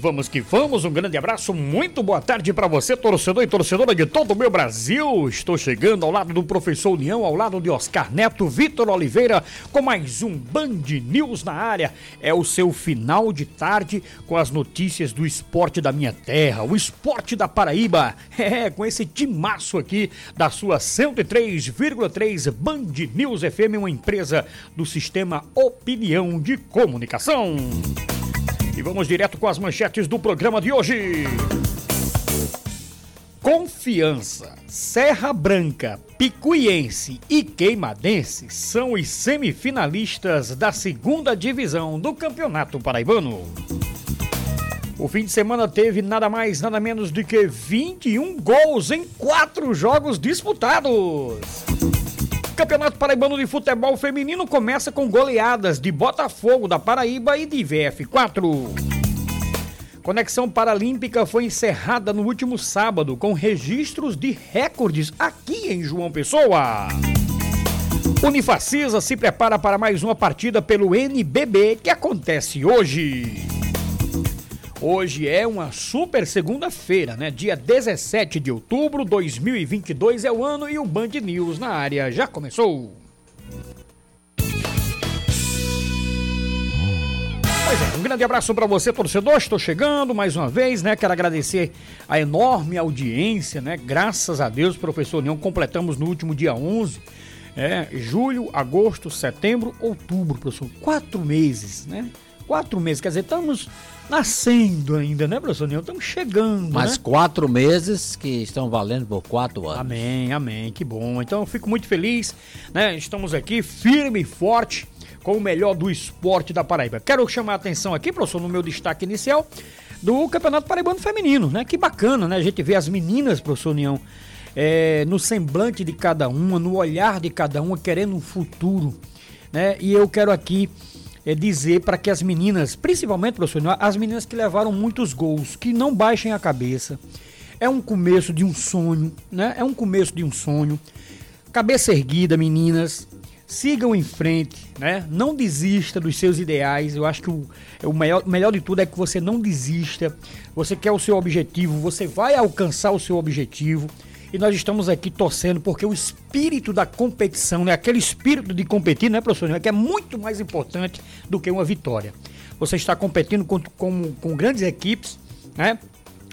vamos que vamos, um grande abraço, muito boa tarde para você, torcedor e torcedora de todo o meu Brasil. Estou chegando ao lado do professor União, ao lado de Oscar Neto, Vitor Oliveira, com mais um Band News na área. É o seu final de tarde com as notícias do esporte da minha terra, o esporte da Paraíba. É, com esse timaço aqui da sua 103,3 Band News FM, uma empresa do sistema Opinião de Comunicação. E vamos direto com as manchetes do programa de hoje. Confiança, Serra Branca, Picuiense e Queimadense são os semifinalistas da segunda divisão do Campeonato Paraibano. O fim de semana teve nada mais, nada menos do que 21 gols em quatro jogos disputados. Campeonato Paraibano de Futebol Feminino começa com goleadas de Botafogo da Paraíba e de VF4. Conexão Paralímpica foi encerrada no último sábado com registros de recordes aqui em João Pessoa. Unifacisa se prepara para mais uma partida pelo NBB que acontece hoje. Hoje é uma super segunda-feira, né? Dia 17 de outubro de 2022 é o ano e o Band News na área já começou. Pois é, um grande abraço para você, torcedor. Estou chegando mais uma vez, né? Quero agradecer a enorme audiência, né? Graças a Deus, professor União, completamos no último dia 11, é, julho, agosto, setembro, outubro, professor. Quatro meses, né? Quatro meses, quer dizer, estamos nascendo ainda, né, professor Nil? Estamos chegando. Mais né? quatro meses que estão valendo por quatro anos. Amém, amém, que bom. Então eu fico muito feliz, né? Estamos aqui firme e forte com o melhor do esporte da Paraíba. Quero chamar a atenção aqui, professor, no meu destaque inicial, do Campeonato Paraibano Feminino, né? Que bacana, né? A gente vê as meninas, professor União, é, no semblante de cada uma, no olhar de cada uma, querendo um futuro, né? E eu quero aqui é dizer para que as meninas, principalmente, professor, as meninas que levaram muitos gols, que não baixem a cabeça. É um começo de um sonho, né? É um começo de um sonho. Cabeça erguida, meninas. Sigam em frente, né? Não desista dos seus ideais. Eu acho que o, o melhor, melhor de tudo é que você não desista. Você quer o seu objetivo, você vai alcançar o seu objetivo. E nós estamos aqui torcendo porque o espírito da competição, né, aquele espírito de competir, né, professor, que é muito mais importante do que uma vitória. Você está competindo com, com, com grandes equipes, né?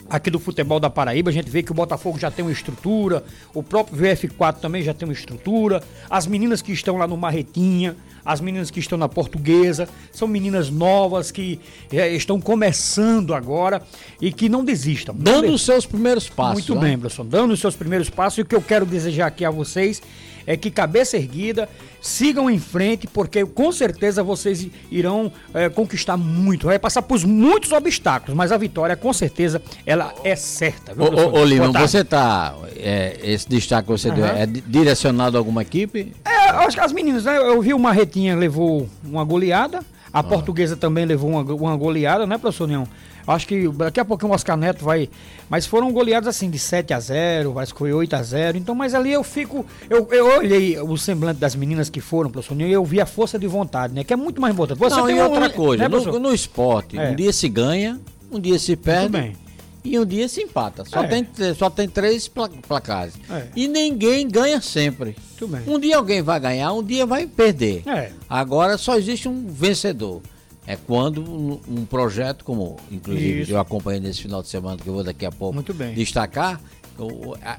Aqui do futebol da Paraíba. A gente vê que o Botafogo já tem uma estrutura, o próprio VF4 também já tem uma estrutura. As meninas que estão lá no Marretinha, as meninas que estão na Portuguesa, são meninas novas que é, estão começando agora e que não desistam. Dando os seus primeiros passos. Muito né? bem, professor. Dando os seus primeiros passos. E o que eu quero desejar aqui a vocês é que cabeça erguida, sigam em frente, porque com certeza vocês irão é, conquistar muito. Vai passar por muitos obstáculos, mas a vitória, com certeza, ela é certa. Viu, ô, ô, Lino, você tá. É, esse destaque que você uhum. deu é direcionado a alguma equipe? É, acho que as meninas, né? Eu vi o Marretinha levou uma goleada. A ah. portuguesa também levou uma, uma goleada, né, professor Neão? Acho que daqui a pouquinho o Oscar Neto vai. Mas foram goleados assim de 7 a 0 vai que foi 8 a 0 Então, mas ali eu fico. Eu, eu olhei o semblante das meninas que foram, professor, e eu vi a força de vontade, né? Que é muito mais importante. Você Não, tem e outra coisa, né, no, no, esporte, é. um dia se ganha, um dia se perde. E um dia se empata. Só, é. tem, só tem três placares. É. E ninguém ganha sempre. Um dia alguém vai ganhar, um dia vai perder. É. Agora só existe um vencedor é quando um, projeto como, inclusive, Isso. eu acompanhei nesse final de semana, que eu vou daqui a pouco destacar,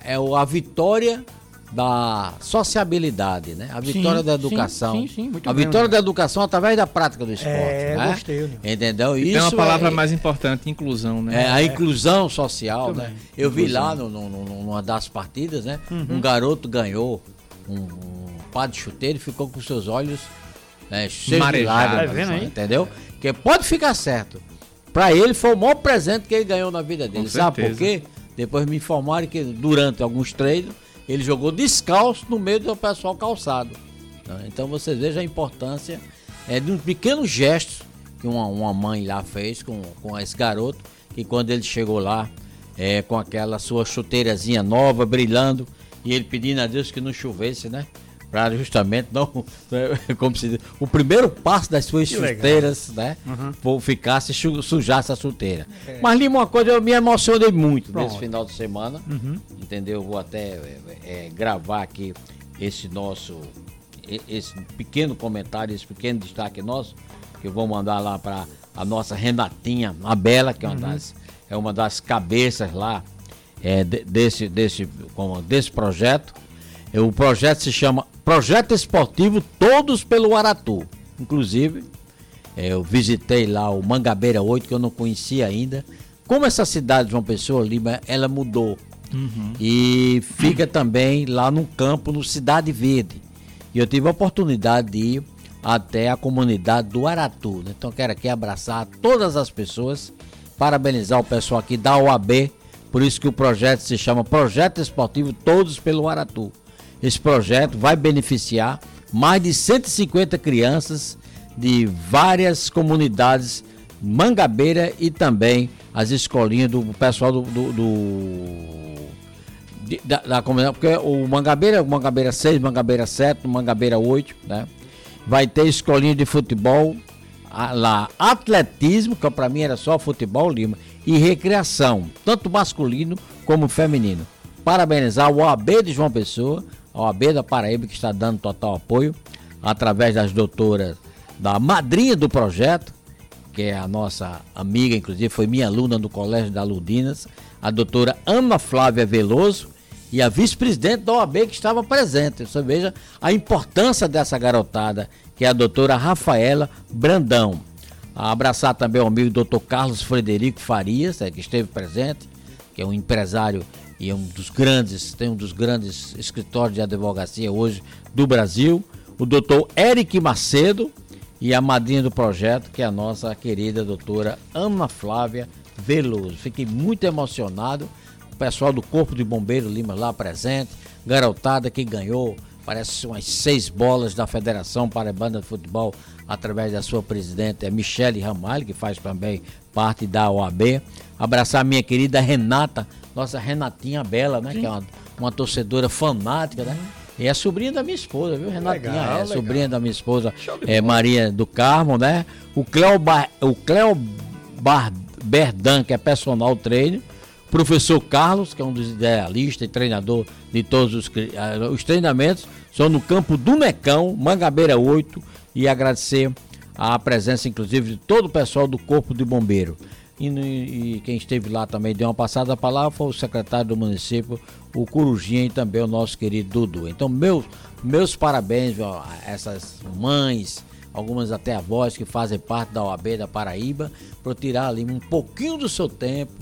é a vitória da sociabilidade, né? A vitória sim, da educação. Sim, sim, a bem, vitória né? da educação através da prática do esporte, é, né? Gostei, né? Entendeu? E Isso tem uma palavra é, mais importante, inclusão, né? É, a inclusão social, muito né? Bem. Eu inclusão. vi lá no, no, no, numa das partidas, né? Uhum. Um garoto ganhou um, um par de chuteiro e ficou com seus olhos né, cheio de lágrimas, tá entendeu? Que pode ficar certo. Para ele foi o maior presente que ele ganhou na vida dele. Sabe por quê? Depois me informaram que durante alguns treinos ele jogou descalço no meio do pessoal calçado. Né? Então você veja a importância é, de um pequeno gesto que uma, uma mãe lá fez com, com esse garoto, que quando ele chegou lá, é, com aquela sua chuteirazinha nova, brilhando, e ele pedindo a Deus que não chovesse, né? Para justamente não, como se diz, o primeiro passo das suas que chuteiras, legal. né? Uhum. Ficar se sujar essa chuteira. É. Mas Lima, uma coisa eu me emocionei muito Pronto. nesse final de semana, uhum. entendeu? vou até é, é, gravar aqui esse nosso esse pequeno comentário, esse pequeno destaque nosso, que eu vou mandar lá para a nossa Renatinha, a Bela, que é uma, uhum. das, é uma das cabeças lá é, desse, desse, desse projeto. O projeto se chama Projeto Esportivo Todos pelo Aratu. Inclusive, é, eu visitei lá o Mangabeira 8, que eu não conhecia ainda. Como essa cidade de João Pessoa, Lima, ela mudou. Uhum. E fica também lá no campo, no Cidade Verde. E eu tive a oportunidade de ir até a comunidade do Aratu. Né? Então quero aqui abraçar todas as pessoas, parabenizar o pessoal aqui da OAB, por isso que o projeto se chama Projeto Esportivo Todos pelo Aratu. Esse projeto vai beneficiar mais de 150 crianças de várias comunidades Mangabeira e também as escolinhas do pessoal do, do, do da, da, comunidade, porque o Mangabeira, Mangabeira 6, Mangabeira 7, Mangabeira 8, né? vai ter escolinha de futebol lá, atletismo, que para mim era só futebol Lima, e recreação, tanto masculino como feminino. Parabenizar o OAB de João Pessoa, a OAB da Paraíba, que está dando total apoio, através das doutoras, da madrinha do projeto, que é a nossa amiga, inclusive foi minha aluna do Colégio da Ludinas, a doutora Ana Flávia Veloso, e a vice-presidente da OAB que estava presente. Você veja a importância dessa garotada, que é a doutora Rafaela Brandão. A abraçar também o amigo doutor Carlos Frederico Farias, é, que esteve presente, que é um empresário e é um dos grandes, tem um dos grandes escritórios de advocacia hoje do Brasil. O doutor Eric Macedo e a madrinha do projeto, que é a nossa querida doutora Ana Flávia Veloso. Fiquei muito emocionado pessoal do Corpo de Bombeiro Lima lá presente, garotada que ganhou, parece umas seis bolas da Federação Paraibana de Futebol através da sua presidente, é Michele Ramalho, que faz também parte da OAB. Abraçar a minha querida Renata, nossa Renatinha Bela, né? Sim. Que é uma, uma torcedora fanática, né? E é sobrinha da minha esposa, viu? Renatinha legal, é legal. sobrinha da minha esposa, é, Maria do Carmo, né? O Cleo, Bar, o Cleo Bar, Berdan, que é personal trainer Professor Carlos, que é um dos idealistas e treinador de todos os, ah, os treinamentos, são no campo do Mecão, Mangabeira 8, e agradecer a presença, inclusive, de todo o pessoal do Corpo de Bombeiro. E, e, quem esteve lá também deu uma passada a palavra foi o secretário do município, o Corujinha e também o nosso querido Dudu. Então, meus, meus parabéns a essas mães, algumas até avós que fazem parte da OAB da Paraíba, por tirar ali um pouquinho do seu tempo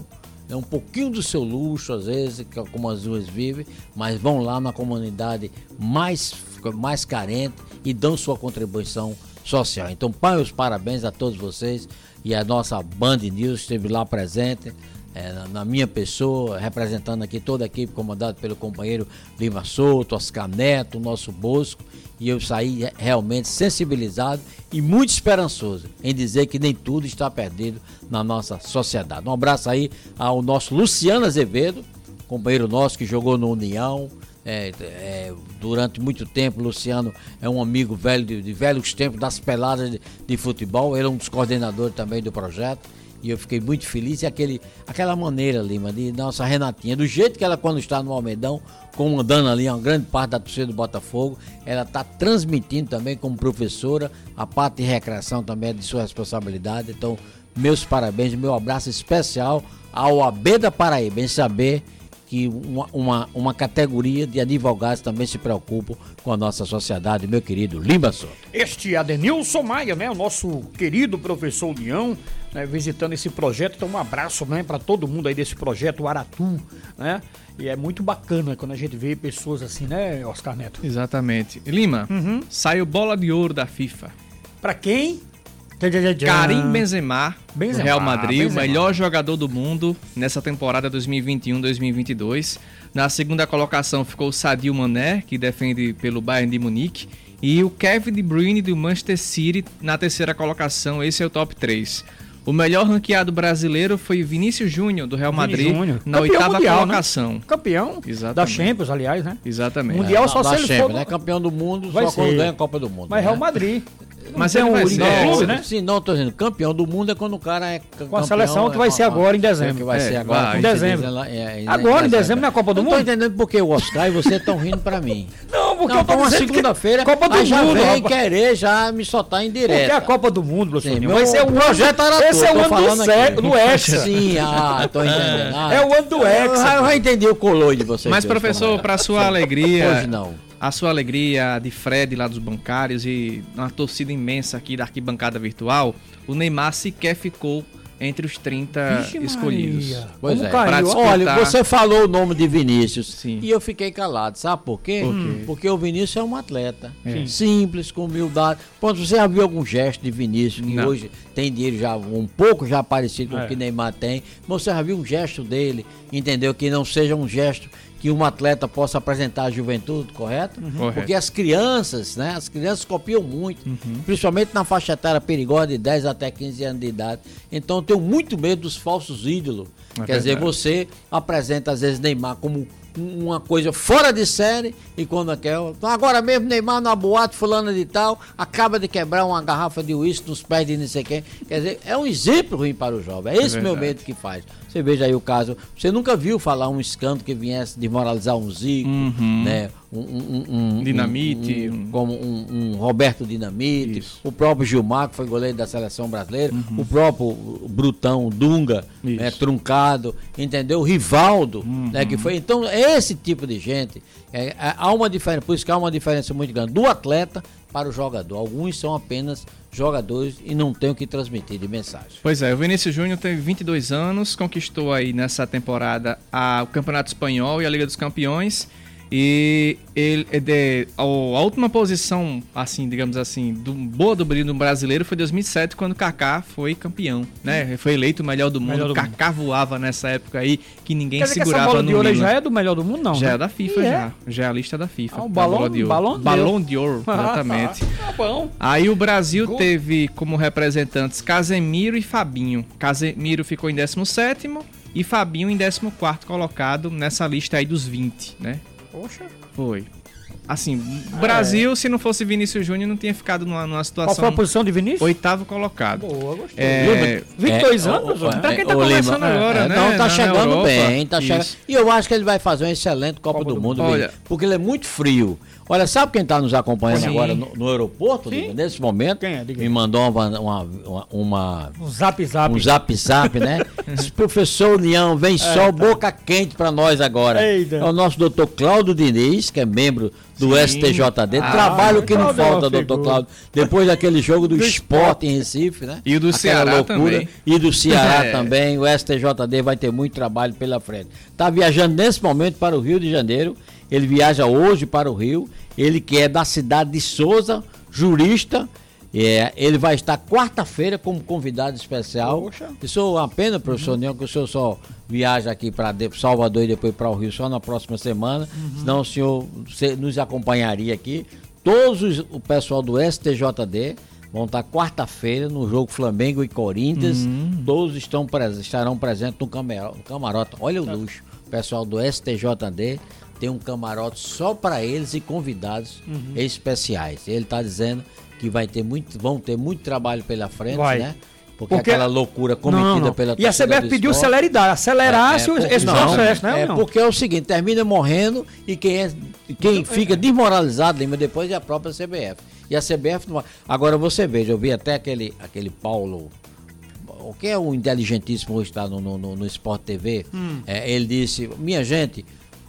é um pouquinho do seu luxo, às vezes, como as duas vivem, mas vão lá na comunidade mais, mais carente e dão sua contribuição social. Então, pai, os parabéns a todos vocês e a nossa Band News esteve lá presente é, na minha pessoa, representando aqui toda a equipe comandada pelo companheiro Lima Souto, Oscar Neto, nosso Bosco, e eu saí realmente sensibilizado e muito esperançoso em dizer que nem tudo está perdido na nossa sociedade. Um abraço aí ao nosso Luciano Azevedo, companheiro nosso que jogou no União, é, é, durante muito tempo, Luciano é um amigo velho de, de velhos tempos das peladas de, de, futebol. Ele é um dos coordenadores também do projeto e eu fiquei muito feliz. E aquele, aquela maneira, Lima, de nossa Renatinha, do jeito que ela, quando está no Almedão, comandando ali uma grande parte da torcida do Botafogo, ela está transmitindo também como professora, a parte de recreação também é de sua responsabilidade. Então, meus parabéns, meu abraço especial ao AB da Paraíba, em saber que uma, uma, uma, categoria de advogados também se preocupam com a nossa sociedade, meu querido Lima Soto. Este Adenilson Maia, né, o nosso querido professor União, né, visitando esse projeto, então um abraço né, para todo mundo aí desse projeto Aratu, né? E é muito bacana quando a gente vê pessoas assim, né, Oscar Neto? Exatamente. Lima, uhum. saiu bola de ouro da FIFA. Para quem? Karim Benzema, Benzema Real Madrid, Benzema. o melhor jogador do mundo nessa temporada 2021-2022. Na segunda colocação ficou o Sadio Mané, que defende pelo Bayern de Munique, e o Kevin De Bruyne do Manchester City na terceira colocação. Esse é o top 3. O melhor ranqueado brasileiro foi Vinícius Júnior, do Real Madrid, Júnior. na Campeão oitava mundial, né? colocação. Né? Campeão Exatamente. da Champions, aliás, né? Exatamente. Mundial é, só da, se ele Champions, for... né? Campeão do mundo vai só ser. quando ganha a Copa do Mundo. Mas né? Real Madrid. Mas é um não, né? Sim, não, tô dizendo, campeão do mundo é quando o cara é campeão, Com a seleção que vai ser agora em dezembro. Que vai ser agora. Vai, em dezembro. É, é, agora em dezembro na Copa do Mundo? Não tô entendendo porque o Oscar e você estão rindo pra mim. Não, porque não, eu tô uma segunda-feira, Copa do já Mundo, vem rapaz. querer já me soltar em direto. Porque é a Copa do Mundo, professor. Vai ser o projeto era Esse é o ano do, século, do Hexa. Sim, ah, tô entendendo. É o ano do Hexa. Eu já entendi o coloi de vocês. Mas, professor, pra sua alegria... Hoje não a sua alegria de Fred lá dos bancários e uma torcida imensa aqui da arquibancada virtual, o Neymar sequer ficou entre os 30 Vixe escolhidos. Maria. Pois Como é. Caiu? Olha, você falou o nome de Vinícius Sim. e eu fiquei calado. Sabe por quê? Por quê? Porque o Vinícius é um atleta é. simples, com humildade. Pronto, você já viu algum gesto de Vinícius que Não. hoje tem dinheiro já um pouco já parecido com é. o que Neymar tem? Você já viu um gesto dele, entendeu? Que não seja um gesto que um atleta possa apresentar à juventude, correto? Uhum. correto? Porque as crianças, né? As crianças copiam muito, uhum. principalmente na faixa etária perigosa de 10 até 15 anos de idade. Então eu tenho muito medo dos falsos ídolos. É Quer verdade. dizer, você apresenta às vezes Neymar como uma coisa fora de série e quando aquela. Então agora mesmo Neymar na boate fulano de tal acaba de quebrar uma garrafa de uísque nos pés de não sei quem. Quer dizer, é um exemplo ruim para o jovem. É esse é meu medo que faz. Você veja aí o caso. Você nunca viu falar um escândalo que viesse desmoralizar um Zico, uhum. né? Um, um, um, Dinamite. Como um, Roberto Dinamite, Isso. o próprio Gilmar, que foi goleiro da seleção brasileira, uhum. o próprio Brutão, Dunga, né, truncado, entendeu? O Rivaldo, uhum. né, que foi. Então, esse tipo de gente, é, é, há uma diferença, por isso que há uma diferença muito grande do atleta para o jogador. Alguns são apenas jogadores e não tem o que transmitir de mensagem. Pois é, o Vinícius Júnior tem 22 anos, conquistou aí nessa temporada a, o Campeonato Espanhol e a Liga dos Campeões e ele, é de, a, última posição, assim, digamos assim, do, boa do brilho brasileiro foi 2007, quando Kaká foi campeão, né? Foi eleito o melhor do mundo. Melhor do Kaká mundo. voava nessa época aí, que ninguém Quer segurava essa bola de ouro já é do melhor do mundo, não? Já né? é da FIFA, e já. É? Já é a lista da FIFA. Ah, o balão, de ouro. Balão, balão de ouro, exatamente. Ah, tá. bom. Aí o Brasil Gol. teve como representantes Casemiro e Fabinho. Casemiro ficou em 17 e Fabinho em 14 colocado nessa lista aí dos 20, né? Poxa. Foi. Assim, Brasil, é. se não fosse Vinícius Júnior, não tinha ficado numa, numa situação. Qual foi a posição de Vinícius? Oitavo colocado. Boa, gostei. É, 22 é, anos, o, pra quem tá começando Lima, agora, é, né? Não, tá chegando Europa, bem, tá chegando. E eu acho que ele vai fazer um excelente Copa, Copa do, do, Mundo, Olha, porque ele é muito frio. Olha, sabe quem está nos acompanhando Sim. agora no, no aeroporto, Diga, nesse momento? Quem é? Diga. Me mandou uma, uma, uma, uma, Um zap zap. Um zap zap, né? Esse professor Leão vem é, só tá. boca quente para nós agora. Eita. É o nosso doutor Cláudio Diniz, que é membro do Sim. STJD. Ah, Trabalho que não falta, doutor Cláudio. Depois daquele jogo do, do esporte em Recife, né? E do Aquela Ceará loucura. também. E do Ceará é. também. O STJD vai ter muito trabalho pela frente. Está viajando nesse momento para o Rio de Janeiro ele viaja hoje para o Rio. Ele que é da cidade de Souza, jurista. É, ele vai estar quarta-feira como convidado especial. Poxa. Isso é uma pena, professor uhum. Neon, que o senhor só viaja aqui para Salvador e depois para o Rio só na próxima semana. Uhum. Senão o senhor nos acompanharia aqui. Todos os, o pessoal do STJD vão estar quarta-feira no jogo Flamengo e Corinthians. Uhum. Todos estão, estarão presentes no camarote. Olha o tá. luxo. O pessoal do STJD tem um camarote só para eles e convidados uhum. especiais. Ele está dizendo que vai ter muito, vão ter muito trabalho pela frente, vai. né? Porque, porque, aquela loucura cometida não, não. pela E a CBF pediu celeridade, acelerasse é, é, esse não, processo, né? É porque é o seguinte, termina morrendo e quem, é, quem fica desmoralizado Lima, depois é a própria CBF. E a CBF não... Agora você veja, eu vi até aquele, aquele Paulo o que é o inteligentíssimo hoje está no, no, no Sport TV, hum. é, ele disse, minha gente,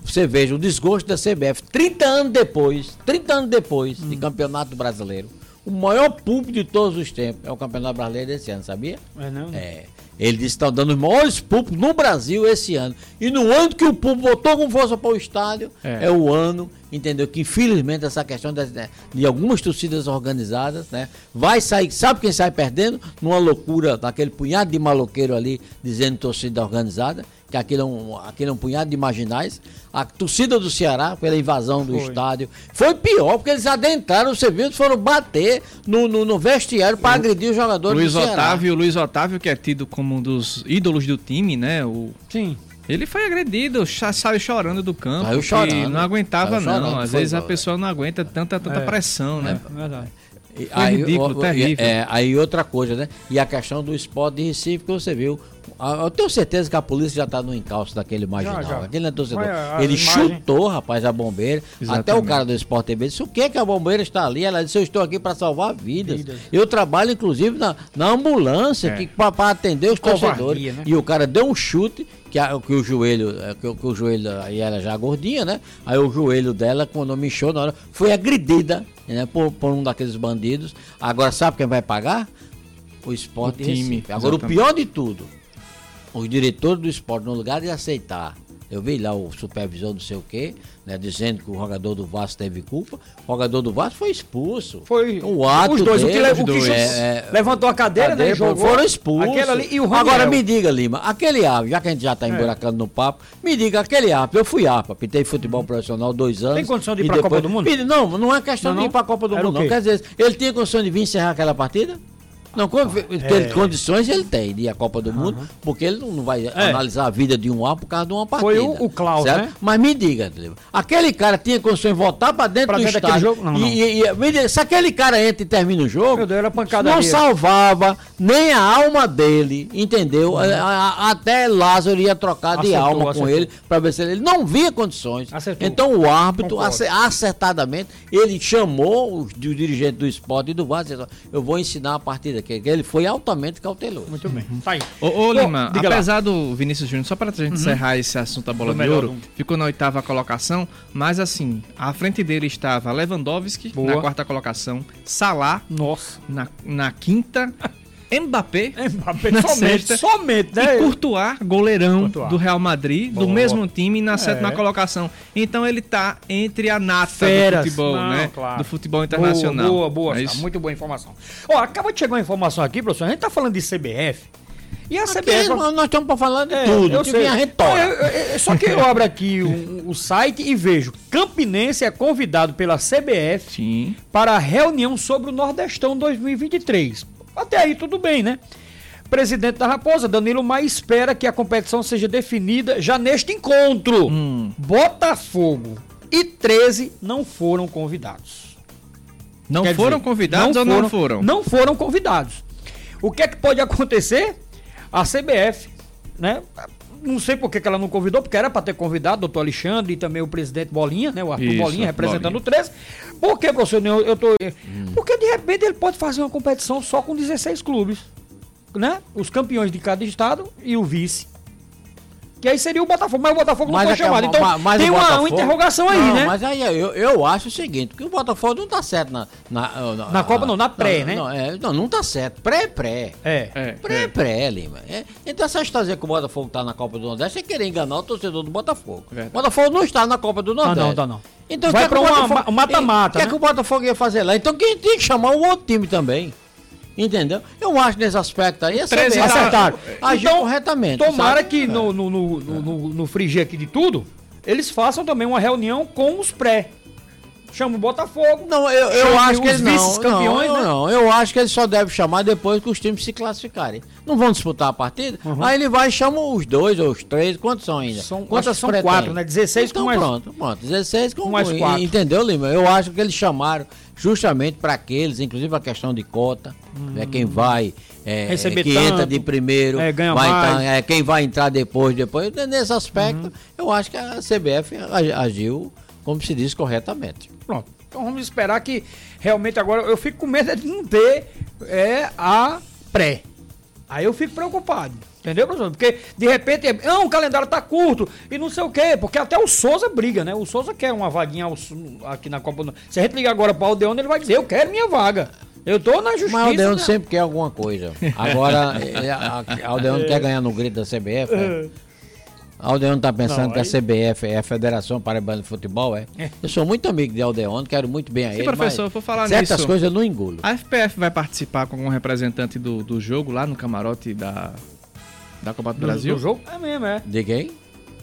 você veja o desgosto da CBF, 30 anos depois, 30 anos depois hum. de Campeonato Brasileiro, o maior público de todos os tempos é o Campeonato Brasileiro desse ano, sabia? É não? É. Eles estão dando os maiores públicos no Brasil esse ano. E no ano que o público voltou com força para o estádio, é. é, o ano, entendeu? Que infelizmente essa questão de, de, algumas torcidas organizadas, né? Vai sair, sabe quem sai perdendo? Numa loucura, daquele punhado de maloqueiro ali dizendo torcida organizada, que aquilo é um, aquilo é um punhado de marginais. A torcida do Ceará, pela invasão do foi. estádio, foi pior, porque eles adentraram, você viu, foram bater no, no, no vestiário para agredir os jogadores Luiz do Ceará. Otávio, Luiz Otávio, que é tido como um dos ídolos do time, né? O... Sim. Ele foi agredido, saiu chorando do campo. Saiu chorando. Não aguentava, saiu não. Às vezes a pessoa não aguenta tanta, tanta é, pressão, né? É, verdade. Foi aí, ridículo, o, terrível. É, aí outra coisa, né? E a questão do esporte de Recife, que você viu. Eu tenho certeza que a polícia já está no encalço daquele marginal. Já, já. Aquele é torcedor. Ele imagem... chutou, rapaz, a bombeira. Exatamente. Até o cara do Esporte TV disse: o que é que a bombeira está ali? Ela disse: eu estou aqui para salvar vidas. vidas. Eu trabalho, inclusive, na, na ambulância é. para atender os Covardia, torcedores. Né? E o cara deu um chute que, a, que o joelho, é, que, que, o joelho, aí ela já gordinha, né? Aí o joelho dela, quando me inchou na hora, foi agredida né, por, por um daqueles bandidos. Agora, sabe quem vai pagar? O esporte o time. Agora, exatamente. o pior de tudo, os diretores do esporte, no lugar de aceitar eu vi lá o supervisor não sei o quê, né, dizendo que o jogador do Vasco teve culpa. O jogador do Vasco foi expulso. Foi o ato os dois. Dele, o que, o que é, é, levantou a cadeira, né, cadeira né? Jogou. Foram expulsos. Ali, e o Agora me diga, Lima, aquele árbitro, já que a gente já está é. emburacando é. no papo, me diga, aquele árbitro, eu fui APA, pitei futebol profissional dois anos. Tem condição de ir para a Copa do Mundo? Não, não é questão não, de ir para a Copa do Mundo, não. Quer dizer, ele tinha condição de vir encerrar aquela partida? Não, é. condições ele tem de ir à Copa do Mundo, uhum. porque ele não vai é. analisar a vida de um A por causa de uma partida. Foi o, o Klaus, certo? né? Mas me diga, aquele cara tinha condições de voltar para dentro pra do dentro estádio. Jogo? Não, não. E, e, me diga, se aquele cara entra e termina o jogo, Deus, não salvava nem a alma dele, entendeu? Uhum. Até Lázaro ia trocar acertou, de alma acertou. com ele para ver se ele, ele não via condições. Acertou. Então o árbitro, acertadamente, ele chamou o dirigente do esporte e do Vasco, eu vou ensinar a partida que ele foi altamente cauteloso. Muito bem. Tá aí. Ô, ô Lima, apesar lá. do Vinícius Júnior, só para a gente uhum. encerrar esse assunto da bola de ouro, ficou na oitava colocação, mas assim, à frente dele estava Lewandowski Boa. na quarta colocação, Salah Nossa. Na, na quinta Mbappé, Mbappé na somente, sexta, somente, né? E Courtois, goleirão Courtois. do Real Madrid, Boa. do mesmo time, na é. sétima colocação. Então ele tá entre a nata Feras. do futebol, Não, né? Claro. Do futebol internacional. Boa, boa, boa. É tá, muito boa informação. Ó, acaba de chegar uma informação aqui, professor. A gente tá falando de CBF. E a aqui, CBF. Nós estamos para falar de é, tudo. Eu sei. A só que eu abro aqui o, o, site e vejo: Campinense é convidado pela CBF Sim. para a reunião sobre o Nordestão 2023. Até aí tudo bem, né? Presidente da Raposa, Danilo Maia, espera que a competição seja definida já neste encontro. Hum. Botafogo e 13 não foram convidados. Não Quer foram dizer, convidados não ou foram, não foram? Não foram convidados. O que é que pode acontecer? A CBF, né? Não sei por que, ela não convidou, porque era para ter convidado o doutor Alexandre e também o presidente Bolinha, né? O Arthur Isso, Bolinha, representando Bolinha. o 13. Por que, professor? Eu, eu tô. Hum. Porque de repente ele pode fazer uma competição só com 16 clubes. Né? Os campeões de cada estado e o vice. Que aí seria o Botafogo, mas o Botafogo mas não foi é chamado. Então mas, mas tem uma, uma, interrogação aí, não, né? Mas aí eu, eu acho o seguinte, que o Botafogo não tá certo na. Na, na, na Copa não, na pré, não, né? Não, é, não, não tá certo. Pré-pré. É. é. Pré-pré, é. Lima. É. Então essa história que o Botafogo tá na Copa do Nordeste é querer enganar o torcedor do Botafogo. O Botafogo não está na Copa do Nordeste. Ah, não, tá não. Então, Vai para um mata-mata. O que é que o Botafogo ia fazer lá? Então quem tem que chamar o outro time também. Entendeu? Eu acho nesse aspecto aí, é acertaram. Agiu então, corretamente. Tomara sabe? que no, no, no, no, no frigir aqui de tudo, eles façam também uma reunião com os pré chama o Botafogo. Não, eu, eu acho que eles não, campeões, não, né? não, eu acho que ele só deve chamar depois que os times se classificarem. Não vão disputar a partida? Uhum. Aí ele vai e chama os dois ou os três, quantos são ainda? São, Quantas são quatro, né? 16 então, com mais... pronto, pronto, 16 com, com mais quatro. Entendeu, Lima? Eu acho que eles chamaram justamente para aqueles, inclusive a questão de cota, hum. né, quem vai é, Receber que tanto, entra de primeiro, é, ganha vai mais. Entrar, é, quem vai entrar depois, depois. Nesse aspecto, uhum. eu acho que a CBF agiu, como se diz, corretamente. Pronto. Então vamos esperar que realmente agora eu fico com medo de não ter é, a pré. Aí eu fico preocupado. Entendeu, professor? Porque de repente, não, o calendário tá curto e não sei o quê. Porque até o Souza briga, né? O Souza quer uma vaguinha aqui na Copa do Se a gente ligar agora para o Aldeone, ele vai dizer: Eu quero minha vaga. Eu tô na justiça. Mas o Aldeone né? sempre quer alguma coisa. Agora, a Aldeone é. quer ganhar no grito da CBF. Né? Aldeone tá pensando não, que a CBF é a Federação Paraibana de Futebol, é? é? Eu sou muito amigo de Aldeone, quero muito bem a Sim, ele. professor, eu vou falar certas nisso. coisas eu não engulo. A FPF vai participar com algum representante do, do jogo lá no camarote da Da Copa do, do Brasil? Do jogo? É mesmo, é. De quem?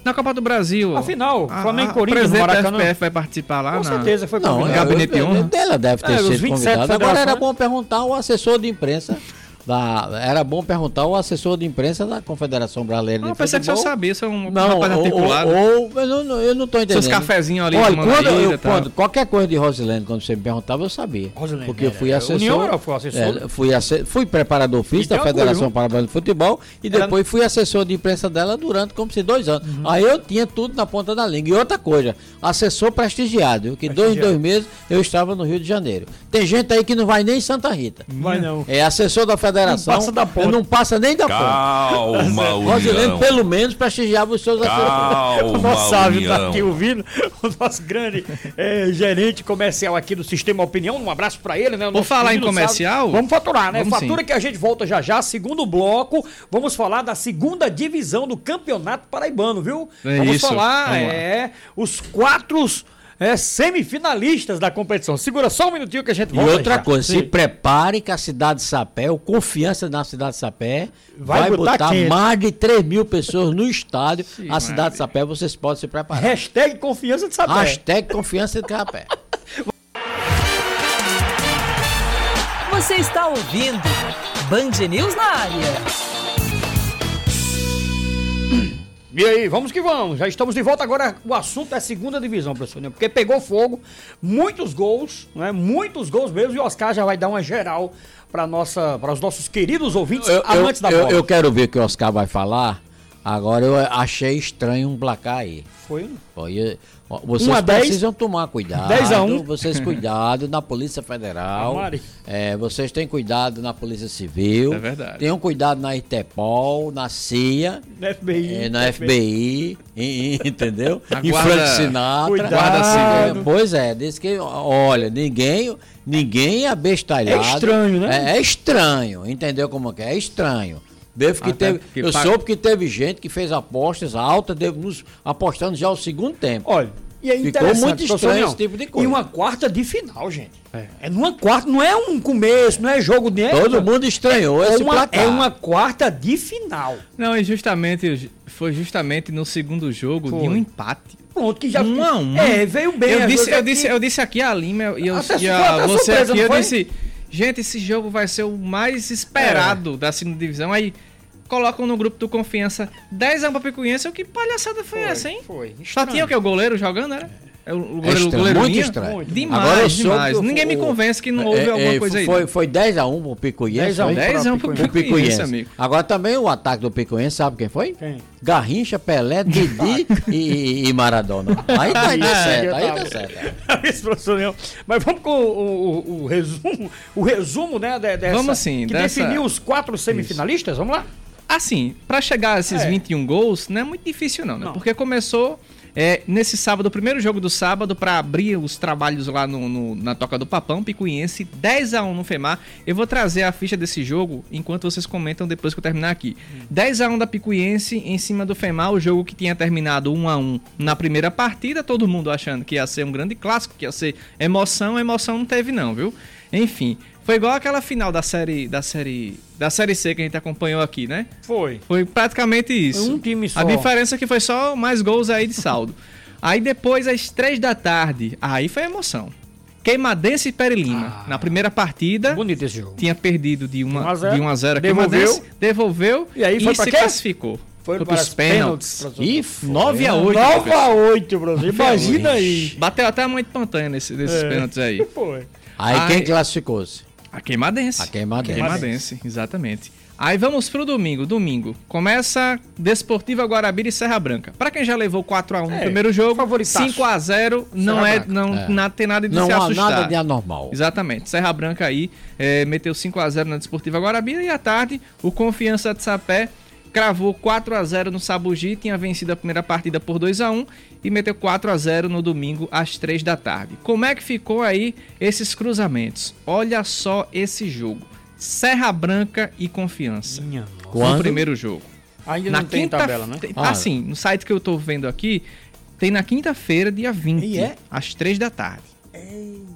Na Copa do Brasil. Afinal, Flamengo e Corinthians, o presidente da FPF vai participar lá? Com na... certeza, foi convidado. Não, gabinete eu, eu, Ela deve ter é, sido convidada. Agora era bom perguntar ao assessor de imprensa da, era bom perguntar ao assessor de imprensa da Confederação Brasileira não, de Futebol. Eu pensei que você sabia, isso é um não, rapaz articulado. Ou, ou, eu, não, eu não tô entendendo. Seus cafezinhos ali. Olha, quando, eu, quando, qualquer coisa de Rosilene, quando você me perguntava, eu sabia. Rosilene, porque eu fui assessor. União era, foi assessor? É, fui, assessor, fui preparador físico da Federação Paraibana de Futebol e depois fui assessor de imprensa dela durante como se dois anos. Uhum. Aí eu tinha tudo na ponta da língua. E outra coisa, assessor prestigiado, que dois, dois meses eu estava no Rio de Janeiro. Tem gente aí que não vai nem em Santa Rita. Vai não. É assessor da federação. Não passa da ponta. Não passa nem da Calma, ponta. Rosilene, pelo menos, prestigiava os seus assessores. O nosso Sávio tá aqui ouvindo. O nosso grande é, gerente comercial aqui do Sistema Opinião. Um abraço para ele, né? Vou falar em comercial. Vamos faturar, né? Vamos Fatura sim. que a gente volta já já. Segundo bloco, vamos falar da segunda divisão do Campeonato Paraibano, viu? É vamos isso. falar, vamos é, os quatro é, semifinalistas da competição. Segura só um minutinho que a gente volta. E outra já. coisa, Sim. se prepare que a cidade de Sapé, o confiança na cidade de Sapé, vai, vai botar, botar mais de 3 mil pessoas no estádio. Sim, a cidade de Sapé, vocês podem se preparar. Hashtag confiança de Sapé. Hashtag confiança de Sapé. Você está ouvindo Band News na área. E aí, vamos que vamos. Já estamos de volta agora. O assunto é segunda divisão, professor, né? porque pegou fogo, muitos gols, né? Muitos gols mesmo. E o Oscar já vai dar uma geral para nossa, para os nossos queridos ouvintes eu, amantes eu, da bola. Eu, eu quero ver o que o Oscar vai falar. Agora eu achei estranho um placar aí. Foi? Foi. Vocês Uma precisam 10, tomar cuidado. 10 a 1. Vocês cuidado na Polícia Federal. É, vocês têm cuidado na Polícia Civil. É verdade. Tenham cuidado na Interpol, na CIA. Na FBI. É, na FBI. FBI entendeu? e Frank Sinatra. Cuidado. É, pois é, diz que, olha, ninguém, ninguém é abestalhado. É estranho, né? É, é estranho, entendeu como é? É estranho. Devo que teve, que eu soube que teve gente que fez apostas altas, devo nos apostando já o segundo tempo. Olha, e é Ficou muito estranho esse tipo de coisa. E uma quarta de final, gente. É. é numa quarta, não é um começo, não é jogo de. Todo mundo estranhou é esse uma, placar. É uma quarta de final. Não, e justamente foi justamente no segundo jogo foi. de um empate. Pronto, que já um a um. É, veio bem. Eu disse, eu disse, eu disse aqui a Lima e eu, e a, você surpresa, aqui, eu disse, gente, esse jogo vai ser o mais esperado é. da segunda divisão. Aí colocam no grupo do Confiança 10 a 1 pra Picuinhense. O que palhaçada foi, foi essa, hein? Foi. Só tinha o que? O goleiro jogando, era? É o goleiro, é goleiro muito estranho. Demais, Agora demais. Ninguém me convence que não houve é, alguma é, coisa aí. Foi, foi 10x1 pro Picuiense. 10x1 pro Picuiense, amigo. Agora também o ataque do Picuiense, sabe quem foi? Quem? Garrincha, Pelé, Didi e, e, Maradona. Aí tá aí dá certo, aí dá certo. Isso, professor Mas vamos com o, o, o, resumo, o resumo, né, dessa, vamos sim, que dessa... definiu os quatro semifinalistas, Isso. vamos lá? Assim, para chegar a esses é. 21 gols, não é muito difícil não, né? Não. Porque começou é, nesse sábado, o primeiro jogo do sábado, para abrir os trabalhos lá no, no, na Toca do Papão, Picuiense, 10 a 1 no FEMAR. Eu vou trazer a ficha desse jogo enquanto vocês comentam depois que eu terminar aqui. Hum. 10 a 1 da Picuiense em cima do FEMAR, o jogo que tinha terminado 1 a 1 na primeira partida, todo mundo achando que ia ser um grande clássico, que ia ser emoção, emoção não teve não, viu? Enfim, foi igual aquela final da série da série da série C que a gente acompanhou aqui, né? Foi. Foi praticamente isso. Um time só. A diferença é que foi só mais gols aí de saldo. aí depois às três da tarde, aí foi emoção. Queimadense e Perilima. Ah, na primeira partida. Bonito esse jogo. Tinha perdido de 1 a 0. De 1 a 0 devolveu, devolveu e aí foi e se quê? classificou. Foi, foi para os pênaltis. pênaltis. E 9 a 8. 9 a 8, Brasil. Imagina aí. Bateu até a mãe de Pantanha nesse, nesses é. pênaltis aí. Foi. Aí, aí quem classificou-se? A Queimadense. A Queimadense. Queimadense, exatamente. Aí vamos pro domingo. Domingo. Começa Desportiva Guarabira e Serra Branca. Para quem já levou 4 x 1 no é, primeiro jogo, 5 x 0 não é não é. Não, tem nada de não se assustar. Não há nada de anormal. Exatamente. Serra Branca aí é, meteu 5 x 0 na Desportiva Guarabira e à tarde o Confiança de Sapé cravou 4 x 0 no Sabugi, tinha vencido a primeira partida por 2 x 1 e meteu 4 x 0 no domingo às 3 da tarde. Como é que ficou aí esses cruzamentos? Olha só esse jogo. Serra Branca e Confiança. Minha? No primeiro jogo. Ainda na não tem tabela, né? Ah, assim, no site que eu tô vendo aqui, tem na quinta-feira, dia 20, é? às 3 da tarde. Eita.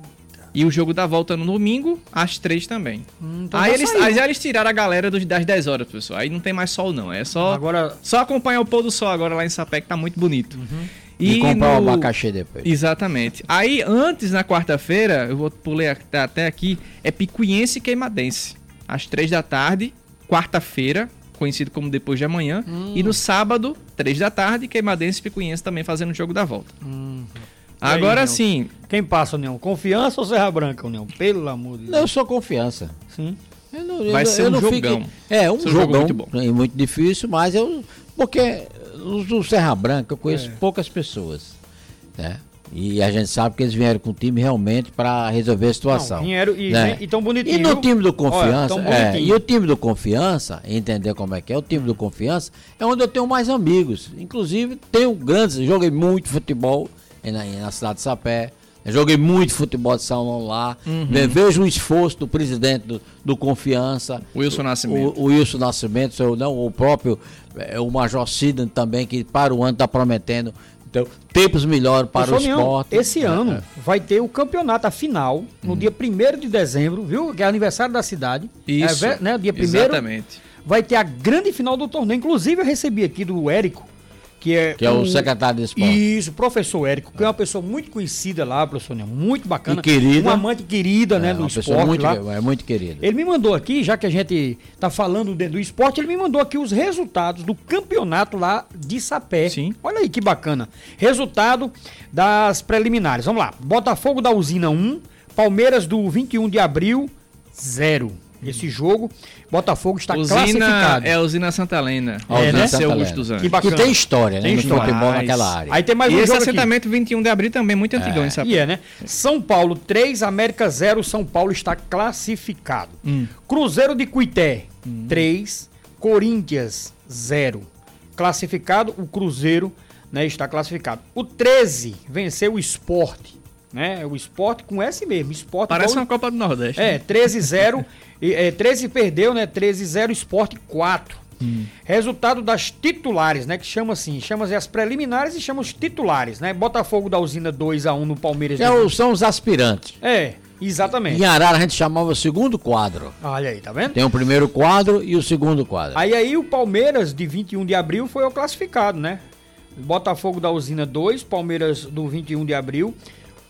E o jogo da volta no domingo, às três também. Hum, então aí, eles, aí eles tiraram a galera dos, das 10 horas, pessoal. Aí não tem mais sol, não. É só, agora... só acompanhar o pôr do sol agora lá em Sapé, que tá muito bonito. Uhum. E, e comprar no... o abacaxi depois. Exatamente. Aí, antes, na quarta-feira, eu vou pular até aqui, é Picuiense e Queimadense. Às três da tarde, quarta-feira, conhecido como depois de amanhã. Hum. E no sábado, três da tarde, Queimadense e Picuiense também fazendo o jogo da volta. Hum. Agora sim. Quem passa, União? Confiança ou Serra Branca, União? Pelo amor de Deus. Não, eu sou confiança. Sim. Eu não, eu, Vai ser um jogão. Fico... É, um jogão, jogo muito, bom. muito difícil, mas eu. Porque no Serra Branca eu conheço é. poucas pessoas. Né? E a gente sabe que eles vieram com o time realmente para resolver a situação. Não, vieram e, né? e tão bonitinho. E no time do Confiança, Olha, é, e o time do Confiança, entender como é que é, o time do Confiança é onde eu tenho mais amigos. Inclusive, tenho grandes, joguei muito futebol na, na cidade de Sapé. Joguei muito futebol de salão lá. Uhum. Vejo o esforço do presidente do, do Confiança. Wilson Nascimento. O, o Wilson Nascimento, o, não, o próprio é, o Major Sidney também, que para o ano está prometendo então, tempos melhores para o esporte. Esse é, ano é. vai ter o campeonato, a final, no hum. dia 1 de dezembro, viu? Que é aniversário da cidade. Isso. É, né? Dia 1 Exatamente. Vai ter a grande final do torneio. Inclusive, eu recebi aqui do Érico que é, que é o, o secretário de esporte. Isso, professor Érico, que é uma pessoa muito conhecida lá, professor muito bacana. E querida. Uma amante querida, né, é, do esporte muito, lá. É muito querida. Ele me mandou aqui, já que a gente tá falando do, do esporte, ele me mandou aqui os resultados do campeonato lá de Sapé. Sim. Olha aí que bacana. Resultado das preliminares. Vamos lá. Botafogo da Usina 1, Palmeiras do 21 de abril 0. Esse jogo, Botafogo está usina, classificado. É a Usina Santa Helena. É, né? Santa Augusto dos Que, bacana. que tem história, né? Tem história. futebol naquela área. Aí tem mais e um esse assentamento aqui. 21 de abril também muito antigão é. E é, né? São Paulo 3, América 0, São Paulo está classificado. Hum. Cruzeiro de Cuité hum. 3, Corinthians 0. Classificado, o Cruzeiro né, está classificado. O 13 venceu o Esporte né? O esporte com S mesmo. Esporte Parece igual... uma Copa do Nordeste. É, 13-0. é, 13 perdeu, né? 13-0, esporte 4. Hum. Resultado das titulares, né? Que chama assim, chama as preliminares e chama os titulares, né? Botafogo da usina 2 a 1 no Palmeiras. É, são os aspirantes. É, exatamente. Em Arara a gente chamava o segundo quadro. Olha aí, tá vendo? Tem o primeiro quadro e o segundo quadro. Aí aí o Palmeiras de 21 de abril foi o classificado, né? Botafogo da usina 2, Palmeiras do 21 de abril.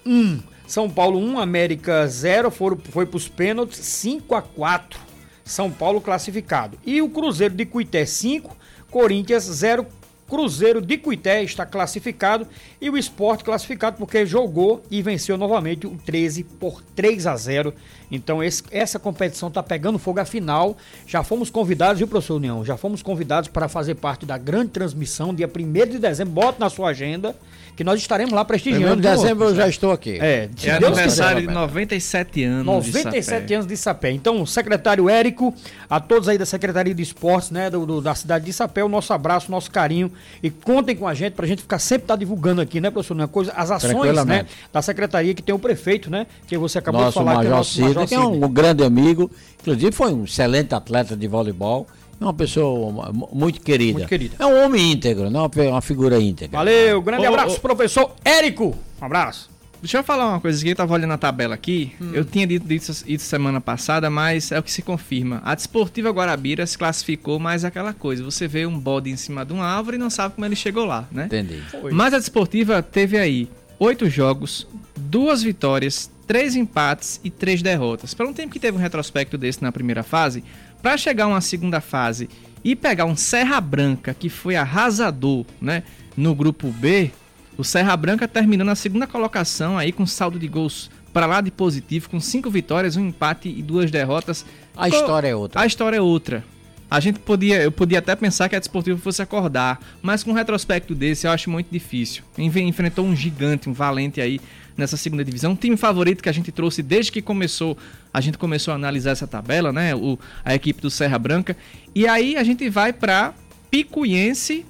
1. São Paulo 1, América 0, foram, foi para os pênaltis 5 a 4. São Paulo classificado. E o Cruzeiro de Cuité 5, Corinthians 0, Cruzeiro de Cuité está classificado e o esporte classificado porque jogou e venceu novamente o 13 por 3 a 0. Então esse, essa competição está pegando fogo. Afinal, já fomos convidados, viu, professor União? Já fomos convidados para fazer parte da grande transmissão, dia 1 de dezembro. Bota na sua agenda que nós estaremos lá prestigiando. Em dezembro eu já estou aqui. É, é aniversário de 97 anos 97 de anos de Sapé. Então, secretário Érico, a todos aí da Secretaria de Esportes, né, do, do, da cidade de Sapé, o nosso abraço, nosso carinho e contem com a gente para a gente ficar sempre tá divulgando aqui, né, professor? Uma coisa, as ações, né, da secretaria que tem o prefeito, né, que você acabou nosso de falar. Major que é o nosso Cida, Major que é um grande amigo, inclusive foi um excelente atleta de voleibol. É uma pessoa muito querida. Muito querida. É um homem íntegro, não é uma figura íntegra. Valeu, grande ô, abraço, ô, professor Érico. Um abraço. Deixa eu falar uma coisa aqui, eu tava olhando a tabela aqui. Hum. Eu tinha dito isso, isso, semana passada, mas é o que se confirma. A Desportiva Guarabira se classificou, mas é aquela coisa, você vê um bode em cima de uma árvore e não sabe como ele chegou lá, né? Entendi. Foi. Mas a Desportiva teve aí oito jogos, duas vitórias, três empates e três derrotas. Para um tempo que teve um retrospecto desse na primeira fase, para chegar a uma segunda fase e pegar um Serra Branca que foi arrasador, né, no grupo B, o Serra Branca terminando na segunda colocação aí com saldo de gols para lá de positivo, com cinco vitórias, um empate e duas derrotas. A história é outra. A história é outra. A gente podia, eu podia até pensar que a Desportiva fosse acordar, mas com um retrospecto desse eu acho muito difícil. Enfrentou um gigante, um valente aí nessa segunda divisão. Um time favorito que a gente trouxe desde que começou, a gente começou a analisar essa tabela, né? O, a equipe do Serra Branca. E aí a gente vai para Picuiense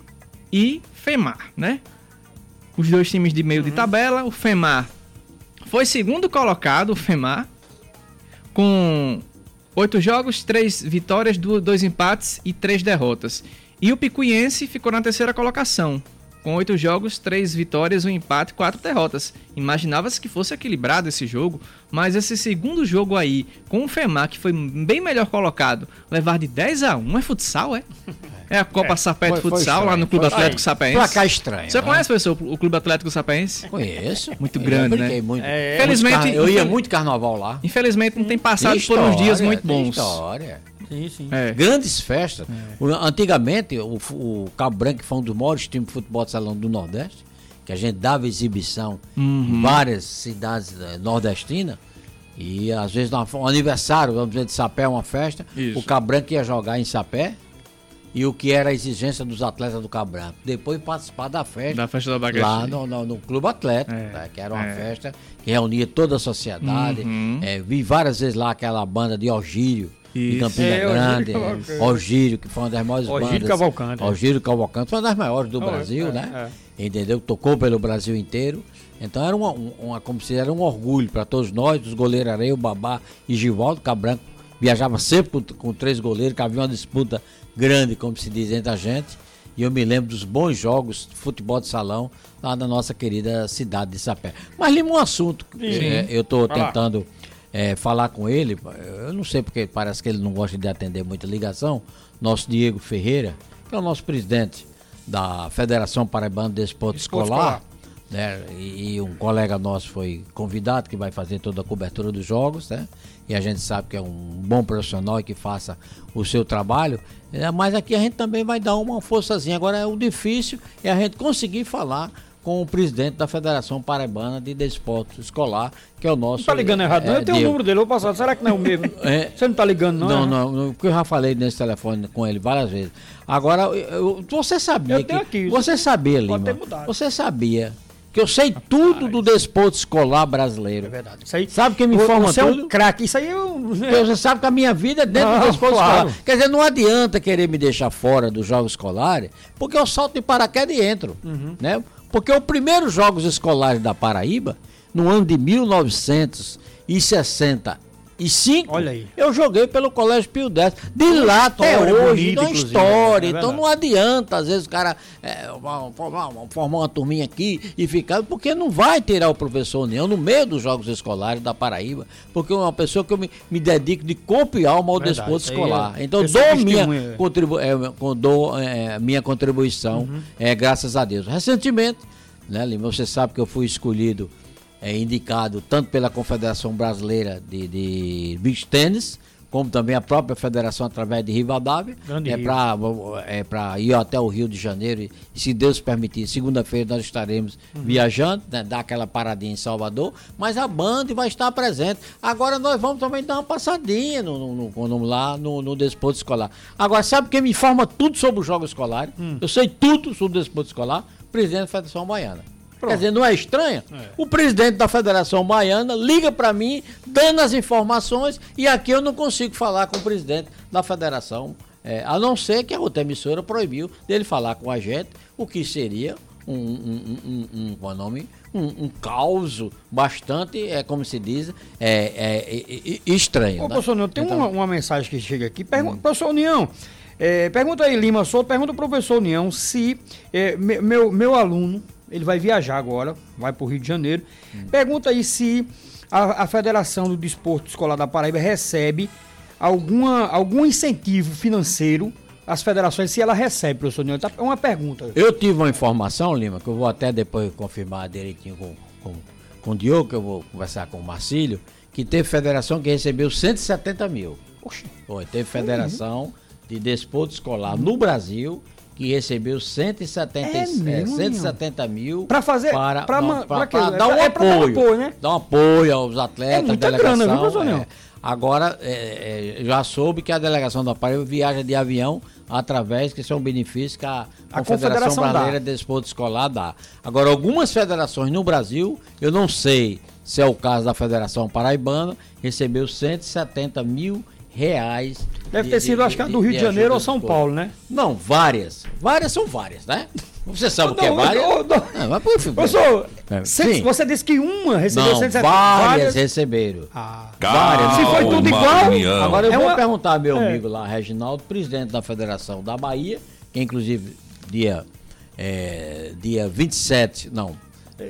e Femar, né? Os dois times de meio uhum. de tabela. O Femar foi segundo colocado, o Femar, com oito jogos, três vitórias, dois empates e três derrotas. E o Picuiense ficou na terceira colocação, Com oito jogos, três vitórias, um empate, quatro derrotas. Imaginava-se que fosse equilibrado esse jogo, mas esse segundo jogo aí, com o FEMAR, que foi bem melhor colocado, levar de 10 a 1 é futsal, é? É a Copa é, Sapé de Futsal lá no Clube Atlético Sapaense. Placar estranho. Você né? conhece, professor, o Clube Atlético Sapaense? Conheço. Muito grande, né? Muito. É, Felizmente. Eu ia muito carnaval lá. Infelizmente não tem passado história, por uns dias muito bons. História. Sim, sim. É. Grandes festas. É. Antigamente, o, o Cabo Branco foi um dos maiores times de futebol de salão do Nordeste, que a gente dava exibição uhum. em várias cidades eh, nordestinas. E às vezes no aniversário, vamos dizer, de Sapé, uma festa, Isso. o Cabo Branco ia jogar em Sapé e o que era a exigência dos atletas do Cabranco. Depois participar da festa. Da festa da Bagaxi. Lá no, no, no Clube Atlético, é, né, que era uma é. festa que reunia toda a sociedade. Uhum. É, vi várias vezes lá aquela banda de Orgírio. Isso. De Campina é, Grande, Orgírio, que foi uma das maiores Orgírio bandas. Cavalcante. Orgírio Cavalcante, foi uma das maiores do oh, Brasil, né? É. Entendeu? Tocou pelo Brasil inteiro. Então era uma, uma como se era um orgulho para todos nós, os goleiros Areio, Babá e Givaldo Cabranco. Viajava sempre com, com três goleiros, que havia uma disputa grande, como se diz entre a gente. E eu me lembro dos bons jogos de futebol de salão lá na nossa querida cidade de Sapé. Mas lima um assunto. É, eu estou tentando é, falar com ele. Eu não sei porque parece que ele não gosta de atender muita ligação. Nosso Diego Ferreira, que é o nosso presidente da Federação Paraibana de Esporte Escolar. Né? E, e, um colega nosso foi convidado que vai fazer toda a cobertura dos jogos, né? E a gente sabe que é um bom profissional e que faça o seu trabalho. É, mas aqui a gente também vai dar uma forçazinha. Agora, o difícil é a gente conseguir falar com o presidente da Federação Paraibana de Desporto Escolar, que é o nosso. Não tá ligando errado, é, não. Eu tenho o número dele, vou passar. Será que não é o mesmo? É, você não tá ligando, não? Não, é? não, não, porque eu já falei nesse telefone com ele várias vezes. Agora, eu, você sabia eu que. Aqui, você sabia, Lima. Você sabia que eu sei tudo do desporto escolar brasileiro. É verdade. Isso aí, sabe quem me informa você tudo? É um craque. Isso aí eu... Você sabe que a minha vida é dentro do desporto claro. escolar. Quer dizer, não adianta querer me deixar fora dos jogos escolares, porque eu salto de paraquedas e entro. Uhum. Né? Porque os primeiros jogos escolares da Paraíba, no ano de 1960 e cinco, Olha aí. eu joguei pelo Colégio Pio X. De uma lá até hoje, bonita, uma história. É então não adianta, às vezes, o cara é, formar, formar uma turminha aqui e ficar, porque não vai tirar o professor União no meio dos jogos escolares da Paraíba, porque é uma pessoa que eu me, me dedico de corpo e alma ao Verdade, desporto escolar. É, então dou minha, contribu é, dou, é, minha contribuição, uhum. é, graças a Deus. Recentemente, né, Lima, você sabe que eu fui escolhido é indicado tanto pela Confederação Brasileira de, de Beach Tennis, como também a própria federação através de Rivadavia, Grande é para é ir até o Rio de Janeiro e, se Deus permitir, segunda-feira nós estaremos uhum. viajando, né, dar aquela paradinha em Salvador, mas a banda vai estar presente. Agora nós vamos também dar uma passadinha no, no, no lá no, no desporto escolar. Agora, sabe quem me informa tudo sobre o jogo escolar? Hum. Eu sei tudo sobre o desporto escolar, presidente da Federação Baiana. Pronto. Quer dizer, não é estranho? É. O presidente da Federação Baiana liga para mim, dando as informações, e aqui eu não consigo falar com o presidente da Federação, é, a não ser que a outra emissora proibiu dele falar com a gente, o que seria um, um, um, um, um nome? Um, um caos bastante, é como se diz, é, é, é estranho. Ô, né? professor União, tem então, uma, uma, mensagem que chega aqui. Pergunta, hum. Professor União, é, pergunta aí, Lima Souto, pergunta ao professor União se é, meu, meu aluno ele vai viajar agora, vai para o Rio de Janeiro. Hum. Pergunta aí se a, a, Federação do Desporto Escolar da Paraíba recebe alguma, algum incentivo financeiro às federações, se ela recebe, professor Nilton. Tá, é uma pergunta. Eu tive uma informação, Lima, que eu vou até depois confirmar direitinho com, com, com o Diogo, que eu vou conversar com o Marcílio, que teve federação que recebeu 170 mil. Oxi. Foi, teve federação uhum. de desporto escolar no Brasil que recebeu 170, é mesmo, 170 mil para fazer para, pra, não, pra, pra, dar um é apoio, dar um apoio, né? Dar um apoio aos atletas, é delegação. Grana, viu, é. Agora é, é, já soube que a delegação do aparelho viaja de avião através que são benefícios que a, a Confederação, Confederação Brasileira de Desporto Escolar dá. Agora algumas federações no Brasil, eu não sei se é o caso da Federação Paraibana, recebeu 170 mil reais. Deve ter sido, de, acho que do Rio de, de Janeiro ou São Paulo, né? Não, várias. Várias são várias, né? Você sabe não, o que é várias? Não, não. não mas, pô, Professor, é, você disse que uma recebeu não, 170 várias, várias receberam. Ah, várias. Se foi tudo igual. Agora eu é vou uma... perguntar ao meu é. amigo lá, Reginaldo, presidente da Federação da Bahia, que inclusive dia é, dia 27, não,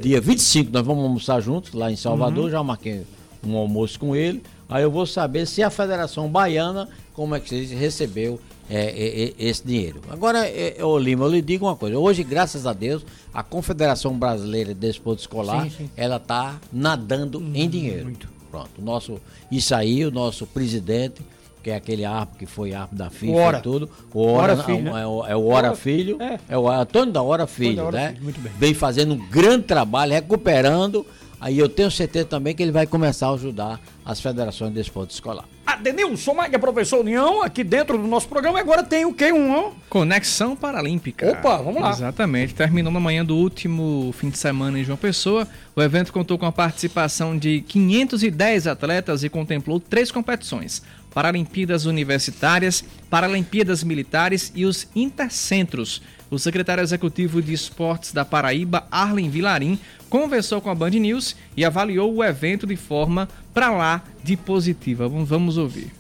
dia 25 nós vamos almoçar juntos lá em Salvador, uhum. já marquei um almoço com ele. Aí eu vou saber se a Federação Baiana, como é que se recebeu é, é, é, esse dinheiro. Agora, é, ô Lima, eu lhe digo uma coisa. Hoje, graças a Deus, a Confederação Brasileira de Desporto Escolar, sim, sim. ela está nadando hum, em dinheiro. Muito. Pronto. O nosso, isso aí, o nosso presidente, que é aquele ARP que foi ARP da FIFA e tudo. O Hora, Hora Filho, né? é, o, é o Hora Filho, é. é o Antônio da Hora Filho, da Hora né? Filho, muito bem. Vem fazendo um grande trabalho, recuperando Aí eu tenho certeza também que ele vai começar a ajudar as federações de esporte escolar. Adenilson Maia, professor União, aqui dentro do nosso programa, agora tem o que? Um Conexão Paralímpica. Opa, vamos lá. Exatamente. Terminou na manhã do último fim de semana em João Pessoa. O evento contou com a participação de 510 atletas e contemplou três competições. Paralimpíadas Universitárias, Paralimpíadas Militares e os Intercentros. O secretário executivo de Esportes da Paraíba, Arlen Vilarim, conversou com a Band News e avaliou o evento de forma para lá de positiva. Vamos ouvir.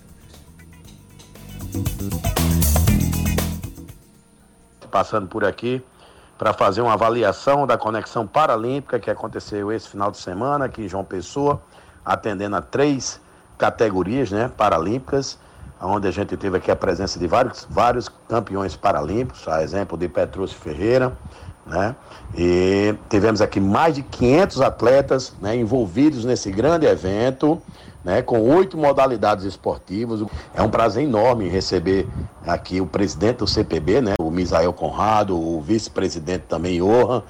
Passando por aqui para fazer uma avaliação da conexão paralímpica que aconteceu esse final de semana aqui em João Pessoa, atendendo a três categorias né, paralímpicas onde a gente teve aqui a presença de vários, vários campeões paralímpicos, a exemplo de Petrúcio Ferreira, né? E tivemos aqui mais de 500 atletas né, envolvidos nesse grande evento, né, com oito modalidades esportivas. É um prazer enorme receber aqui o presidente do CPB, né, o Misael Conrado, o vice-presidente também, Johan.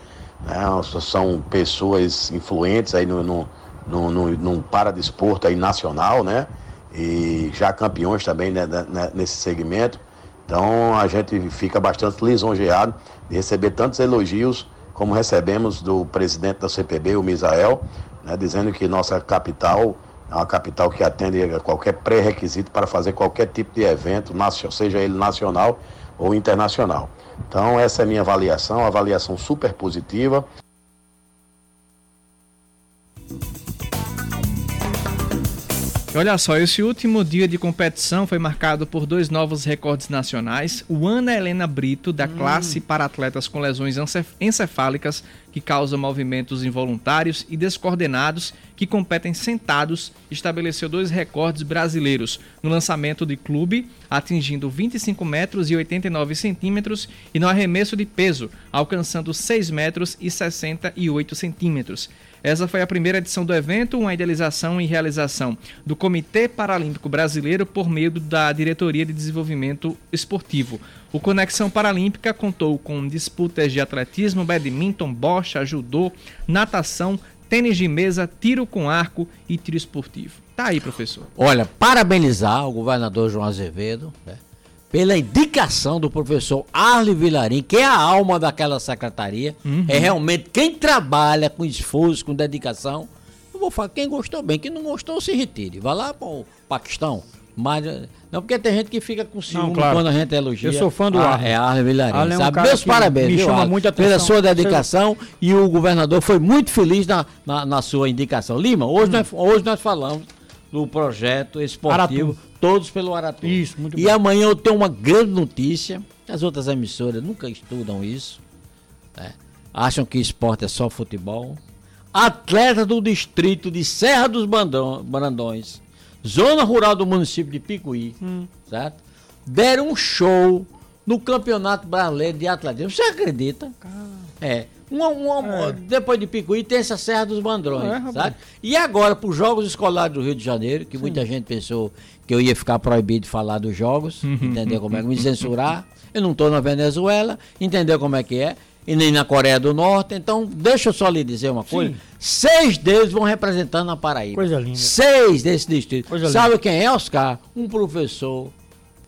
Né, são pessoas influentes aí no, no, no, no paradesporto aí nacional, né? e já campeões também né, né, né, nesse segmento. Então a gente fica bastante lisonjeado de receber tantos elogios como recebemos do presidente da CPB, o Misael, né, dizendo que nossa capital é uma capital que atende a qualquer pré-requisito para fazer qualquer tipo de evento, seja ele nacional ou internacional. Então essa é a minha avaliação, avaliação super positiva. Olha só, esse último dia de competição foi marcado por dois novos recordes nacionais. O Ana Helena Brito, da hum. classe para atletas com lesões encefálicas que causam movimentos involuntários e descoordenados que competem sentados, estabeleceu dois recordes brasileiros no lançamento de clube, atingindo 25 metros e 89 centímetros, e no arremesso de peso, alcançando 6 metros e 68 centímetros. Essa foi a primeira edição do evento, uma idealização e realização do Comitê Paralímpico Brasileiro por meio da Diretoria de Desenvolvimento Esportivo. O Conexão Paralímpica contou com disputas de atletismo, badminton, bocha, judô, natação, tênis de mesa, tiro com arco e tiro esportivo. Tá aí, professor. Olha, parabenizar o governador João Azevedo, né? pela indicação do professor Arle Vilarim, que é a alma daquela secretaria, uhum. é realmente quem trabalha com esforço, com dedicação. Eu vou falar, quem gostou bem, quem não gostou, se retire. Vá lá para o Paquistão. Mas, não, porque tem gente que fica com ciúme claro. quando a gente elogia. Eu sou fã do Arle. É Arle Vilarim. Arle é um sabe? Meus parabéns, me viu, chama muita atenção. pela sua dedicação e o governador foi muito feliz na, na, na sua indicação. Lima, hoje, hum. nós, hoje nós falamos do projeto esportivo Aratu. Todos pelo Aratu. Isso, muito E bem. amanhã eu tenho uma grande notícia. As outras emissoras nunca estudam isso. Né? Acham que esporte é só futebol. Atleta do distrito de Serra dos Brandões, zona rural do município de Picuí, hum. certo? Deram um show no Campeonato Brasileiro de Atletismo. Você acredita? Caramba. É. Uma, uma, é. Depois de Picuí tem essa Serra dos Bandrões, é, sabe? E agora, para os Jogos Escolares do Rio de Janeiro, que Sim. muita gente pensou que eu ia ficar proibido de falar dos jogos, entendeu como é que me censurar. Eu não estou na Venezuela, entendeu como é que é, e nem na Coreia do Norte. Então, deixa eu só lhe dizer uma coisa. Sim. Seis deles vão representando a Paraíba. Coisa linda. Seis desse distrito. Coisa Sabe linda. quem é, Oscar? Um professor,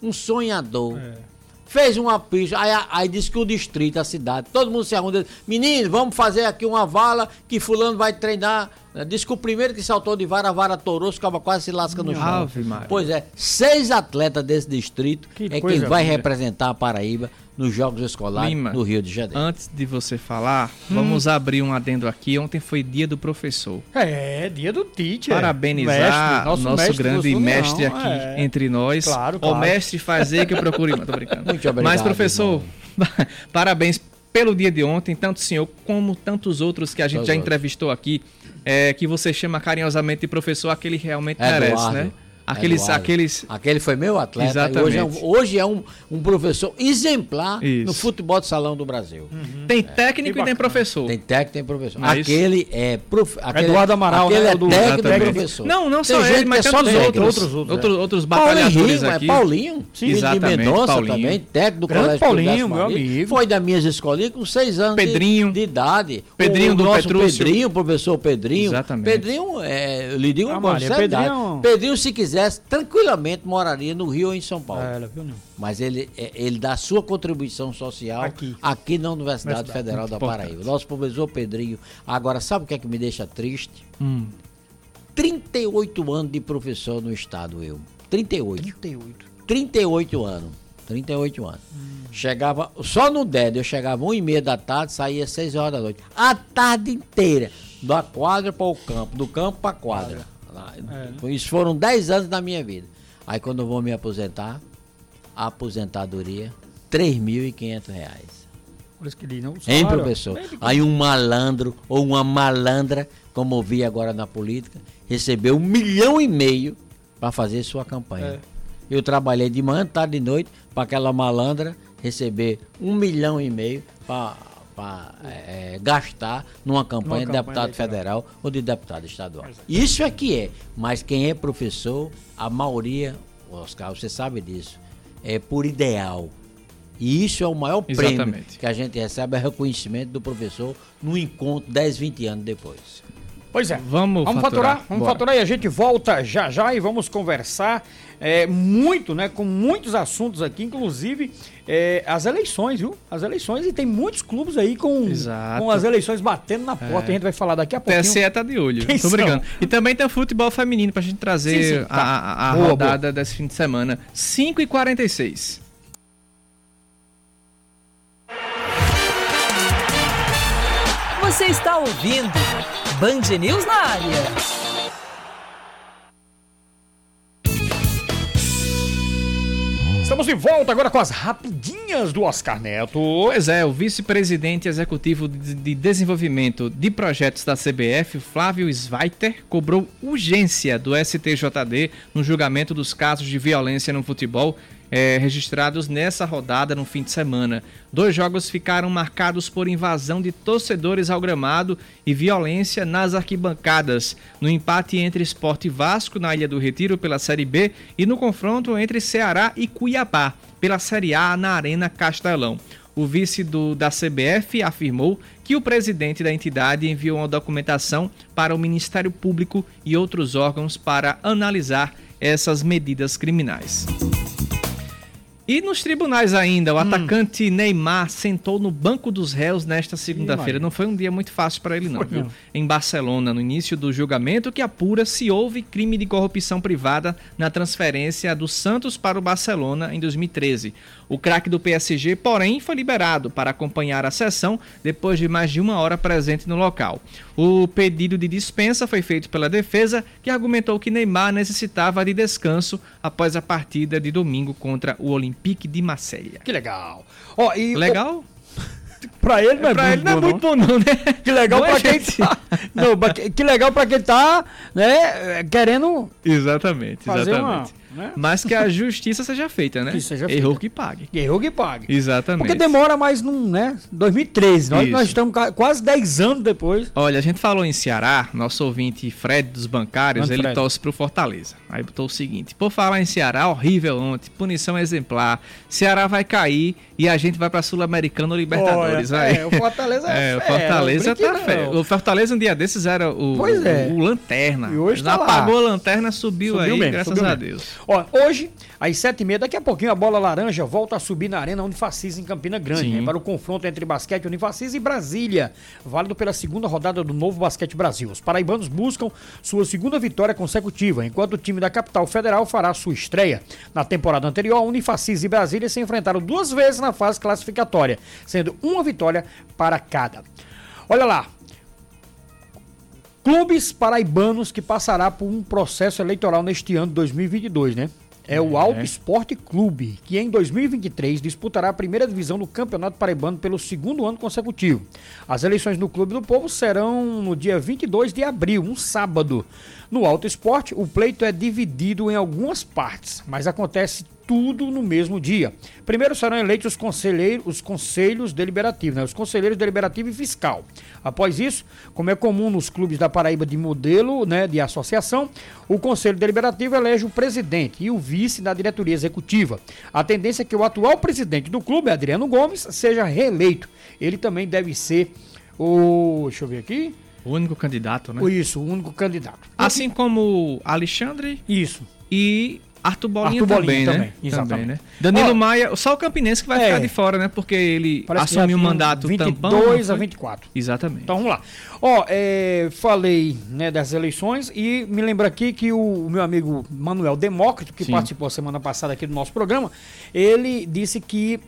um sonhador. É fez uma pista, aí, aí disse que o distrito, a cidade, todo mundo se arrunda, menino, vamos fazer aqui uma vala que fulano vai treinar. Disse que o primeiro que saltou de vara, a vara torou, ficava quase se lasca no chão. Pois é, seis atletas desse distrito que é quem vai representar a Paraíba nos Jogos Escolares Lima, no Rio de Janeiro. Antes de você falar, hum. vamos abrir um adendo aqui. Ontem foi dia do professor. É, dia do teacher. Parabenizar mestre, nosso, nosso mestre grande mestre aqui é. entre nós. Claro, claro. O mestre fazer que eu procure. Tô brincando. Muito obrigado. Mas, professor, parabéns pelo dia de ontem, tanto o senhor como tantos outros que a gente Todos já entrevistou aqui, é, que você chama carinhosamente de professor, aquele realmente Eduardo. merece, né? Aqueles, aqueles... Aquele foi meu atleta. Exatamente. Hoje é, um, hoje é um, um professor exemplar Isso. no futebol de salão do Brasil. Uhum. Tem técnico é. e tem professor. Tem técnico e tem professor. Mas aquele é prof... aquele, Eduardo Amaral, aquele né, é técnico e professor. Não, não só ele, mas é tantos outros, outros, outros, outros, outros batalhadores Paulinho, aqui. É Paulinho, Sim, de Mendonça Paulinho. também, técnico do Grande Colégio Paulinho, meu amigo. Foi da minhas escolinhas com seis anos Pedrinho. De, de idade. Pedrinho o, do nosso Petrúcio. Pedrinho, professor Pedrinho. Exatamente. Pedrinho, é, eu lhe digo uma coisa, Pedrinho, se quisesse, tranquilamente moraria no Rio ou em São Paulo. É, viu, Mas ele, é, ele dá sua contribuição social aqui, aqui na Universidade, Federal da Paraíba. Nosso professor Pedrinho. Agora, sabe o que é que me deixa triste? Hum. 38 anos de professor no estado, eu. 38. 38. 38 anos. 38 anos. Hum. Chegava, só no DED eu chegava 1 e meia da tarde, saía 6 horas da noite. A tarde inteira. Da quadra para o campo, do campo para a quadra. É, Isso foram 10 anos da minha vida. Aí quando eu vou me aposentar, a aposentadoria, R$ 3.500. Por isso que diz, não Hein, professor? Aí um malandro ou uma malandra, como eu vi agora na política, recebeu um milhão e meio para fazer sua campanha. É. Eu trabalhei de manhã, tarde e noite para aquela malandra receber um milhão e meio para é, é, gastar numa campanha, de deputado federal ou de deputado estadual. Exato. Isso é que é. Mas quem é professor, a maioria, Oscar, você sabe disso, é por ideal. E isso é o maior Exatamente. prêmio que a gente recebe, é reconhecimento do professor no encontro 10, 20 anos depois. Pois é. Vamos, vamos faturar. faturar. Vamos Bora. faturar e a gente volta já já e vamos conversar é, muito, né? Com muitos assuntos aqui, inclusive é, as eleições, viu? As eleições e tem muitos clubes aí com, com as eleições batendo na porta. É. A gente vai falar daqui a pouco. TSE tá de olho. Quem Tô brincando. E também tem o futebol feminino pra gente trazer sim, sim, tá. a, a, a boa, rodada boa. desse fim de semana. 5 e 46 Você está ouvindo Band News na área. Estamos de volta agora com as rapidinhas do Oscar Neto. Pois é, o vice-presidente executivo de desenvolvimento de projetos da CBF, Flávio Sveiter, cobrou urgência do STJD no julgamento dos casos de violência no futebol é, registrados nessa rodada no fim de semana. Dois jogos ficaram marcados por invasão de torcedores ao gramado e violência nas arquibancadas, no empate entre Esporte e Vasco na Ilha do Retiro pela Série B e no confronto entre Ceará e Cuiabá pela Série A na Arena Castelão. O vice do, da CBF afirmou que o presidente da entidade enviou uma documentação para o Ministério Público e outros órgãos para analisar essas medidas criminais. E nos tribunais ainda, o hum. atacante Neymar sentou no banco dos réus nesta segunda-feira. Não foi um dia muito fácil para ele, não, viu? Em Barcelona, no início do julgamento, que apura se houve crime de corrupção privada na transferência do Santos para o Barcelona em 2013. O craque do PSG, porém, foi liberado para acompanhar a sessão depois de mais de uma hora presente no local. O pedido de dispensa foi feito pela defesa, que argumentou que Neymar necessitava de descanso após a partida de domingo contra o Olympique de Marselha. Que legal. Ó, e legal? Pra ele não é, pra muito, ele não é muito bom, não, né? Que legal para quem tá. Não, que legal para quem tá, né, querendo. Exatamente, exatamente. Uma, né? Mas que a justiça seja feita, né? Que seja feita. Errou que pague. Errou que pague. Exatamente. Porque demora mais num, né? 2013. Nós, nós estamos quase 10 anos depois. Olha, a gente falou em Ceará, nosso ouvinte Fred dos bancários, Mano ele Fred. torce pro Fortaleza. Aí botou o seguinte: por falar em Ceará, horrível ontem, punição exemplar. Ceará vai cair e a gente vai pra Sul-Americana ou Libertadores. Olha, é, o Fortaleza é, é o Fortaleza tá. O Fortaleza um dia desses era o, pois é. o, o Lanterna. E hoje tá apagou lá. a lanterna, subiu, subiu aí, mesmo, graças subiu a mesmo. Ó, hoje, às sete e meia, daqui a pouquinho a bola laranja volta a subir na arena Unifacis em Campina Grande, né, para o confronto entre basquete Unifacis e Brasília, válido pela segunda rodada do Novo Basquete Brasil. Os paraibanos buscam sua segunda vitória consecutiva, enquanto o time da capital federal fará sua estreia. Na temporada anterior, Unifacis e Brasília se enfrentaram duas vezes na fase classificatória, sendo uma vitória para cada. Olha lá, clubes paraibanos que passará por um processo eleitoral neste ano 2022, né? é o Alto Esporte Clube, que em 2023 disputará a primeira divisão do Campeonato Paraibano pelo segundo ano consecutivo. As eleições no Clube do Povo serão no dia 22 de abril, um sábado. No Alto Esporte, o pleito é dividido em algumas partes, mas acontece tudo no mesmo dia. Primeiro serão eleitos os conselheiros, os conselhos deliberativos, né? os conselheiros deliberativo e fiscal. Após isso, como é comum nos clubes da Paraíba de modelo né, de associação, o conselho deliberativo elege o presidente e o vice da diretoria executiva. A tendência é que o atual presidente do clube, Adriano Gomes, seja reeleito. Ele também deve ser o. Deixa eu ver aqui. O único candidato, né? Isso, o único candidato. Assim como Alexandre. Isso. E Arthur Bolinha, Arthur Bolinha também, né? também, exatamente. Também, né? Danilo Ó, Maia, só o Campinense que vai é, ficar de fora, né? Porque ele assumiu o mandato 22 tampão, a 24. Exatamente. Então vamos lá. Ó, é, falei né, das eleições e me lembro aqui que o, o meu amigo Manuel Demócrito, que Sim. participou semana passada aqui do nosso programa, ele disse que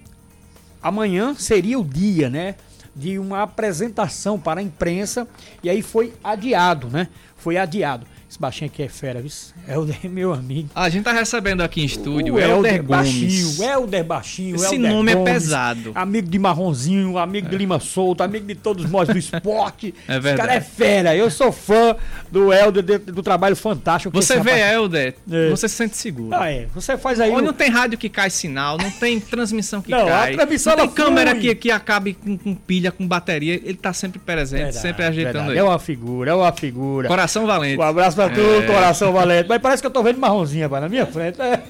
amanhã seria o dia, né? De uma apresentação para a imprensa e aí foi adiado, né? Foi adiado. Esse baixinho aqui é fera, viu? Helder, meu amigo. a gente tá recebendo aqui em estúdio o Helder, Helder Baixinho, Helder Baixinho, Esse Helder nome é Gomes, é pesado. Amigo de Marronzinho, amigo é. de Lima Souto, amigo de todos nós do esporte. É verdade. Esse cara é fera. Eu sou fã do Helder, do trabalho fantástico. Você vê rapaz... Helder, é. você se sente seguro. Ah, é. Você faz aí. Onde não tem rádio que cai sinal, não tem transmissão que não, cai. A transmissão não tem câmera que, que acabe com, com, pilha, com bateria. Ele tá sempre presente, verdade, sempre ajeitando verdade. aí. É uma figura, é uma figura. Coração valente. Um abraço pra é. tu, coração coração valente. Mas parece que eu tô vendo marronzinha, na minha frente. É.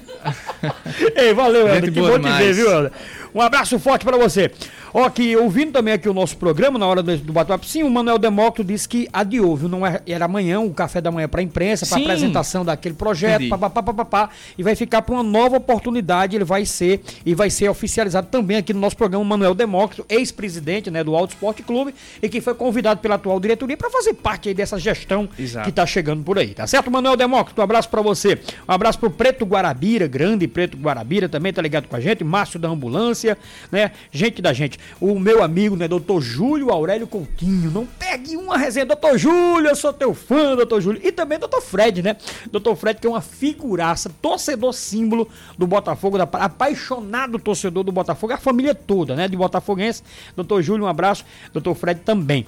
Ei, valeu, Helder. Que bom te ver, viu, Helder? Um abraço forte para você. Ó, que ouvindo também aqui o nosso programa, na hora do, do bate-papo, sim, o Manuel Demócrito disse que adiou, viu? Não é, era amanhã, o café da manhã para a imprensa, para apresentação daquele projeto, papapá, e vai ficar para uma nova oportunidade, ele vai ser, e vai ser oficializado também aqui no nosso programa, o Manuel Demócrito, ex-presidente né, do Alto Esporte Clube, e que foi convidado pela atual diretoria para fazer parte aí dessa gestão Exato. que está chegando por aí, tá certo? Manuel Demócrito, um abraço para você. Um abraço pro Preto Guarabira, grande Preto Guarabira, também tá ligado com a gente, Márcio da Ambulância, né? Gente da gente. O meu amigo, né, doutor Júlio Aurélio Coutinho. Não pegue uma resenha, doutor Júlio, eu sou teu fã, doutor Júlio. E também doutor Fred, né? Doutor Fred, que é uma figuraça, torcedor símbolo do Botafogo, da, apaixonado torcedor do Botafogo, a família toda, né? De Botafoguense. Doutor Júlio, um abraço. Doutor Fred também.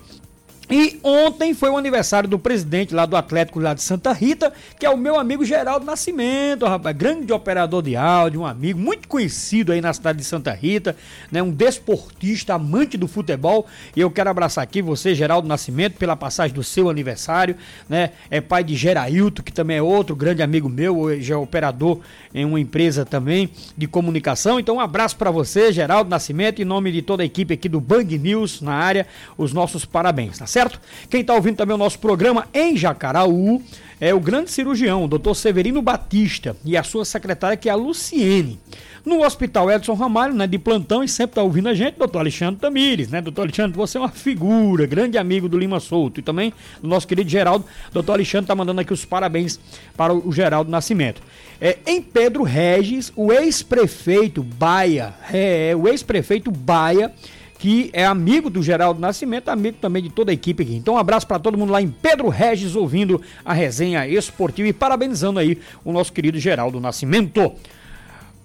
E ontem foi o aniversário do presidente lá do Atlético lá de Santa Rita, que é o meu amigo Geraldo Nascimento, rapaz, grande operador de áudio, um amigo muito conhecido aí na cidade de Santa Rita, né, um desportista, amante do futebol. E eu quero abraçar aqui você, Geraldo Nascimento, pela passagem do seu aniversário, né? É pai de Gerailto, que também é outro grande amigo meu, já é operador em uma empresa também de comunicação. Então um abraço para você, Geraldo Nascimento, em nome de toda a equipe aqui do Bang News na área, os nossos parabéns, tá certo? Quem está ouvindo também o nosso programa em Jacaraú é o grande cirurgião, o doutor Severino Batista, e a sua secretária, que é a Luciene. No Hospital Edson Ramalho, né, de plantão, e sempre está ouvindo a gente, doutor Alexandre Tamires, né? Doutor Alexandre, você é uma figura, grande amigo do Lima Souto. E também do nosso querido Geraldo, doutor Alexandre está mandando aqui os parabéns para o Geraldo Nascimento. É, em Pedro Regis, o ex-prefeito Baia, é, o ex-prefeito Baia, que é amigo do Geraldo Nascimento, amigo também de toda a equipe aqui. Então, um abraço para todo mundo lá em Pedro Regis, ouvindo a resenha esportiva e parabenizando aí o nosso querido Geraldo Nascimento.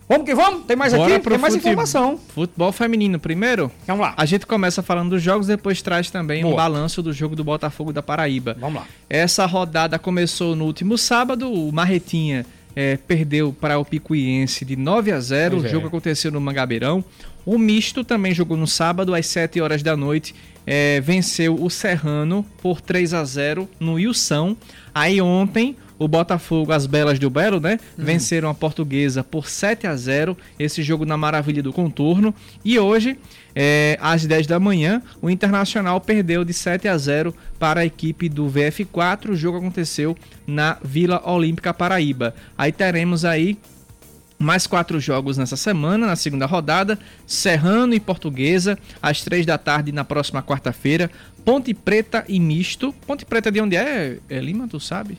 Vamos que vamos? Tem mais Bora aqui? Tem mais informação. Futebol feminino primeiro? Vamos lá. A gente começa falando dos jogos, depois traz também Boa. um balanço do jogo do Botafogo da Paraíba. Vamos lá. Essa rodada começou no último sábado, o Marretinha é, perdeu para o Picuiense de 9 a 0. Pois o jogo é. aconteceu no Mangabeirão. O Misto também jogou no sábado, às 7 horas da noite. É, venceu o Serrano por 3 a 0 no Ilção. Aí ontem, o Botafogo, as Belas do Belo, né? Uhum. Venceram a Portuguesa por 7 a 0 Esse jogo na Maravilha do Contorno. E hoje, é, às 10 da manhã, o Internacional perdeu de 7 a 0 para a equipe do VF4. O jogo aconteceu na Vila Olímpica Paraíba. Aí teremos aí mais quatro jogos nessa semana, na segunda rodada. Serrano e Portuguesa, às três da tarde na próxima quarta-feira. Ponte Preta e Misto. Ponte Preta de onde é, é Lima, tu sabe?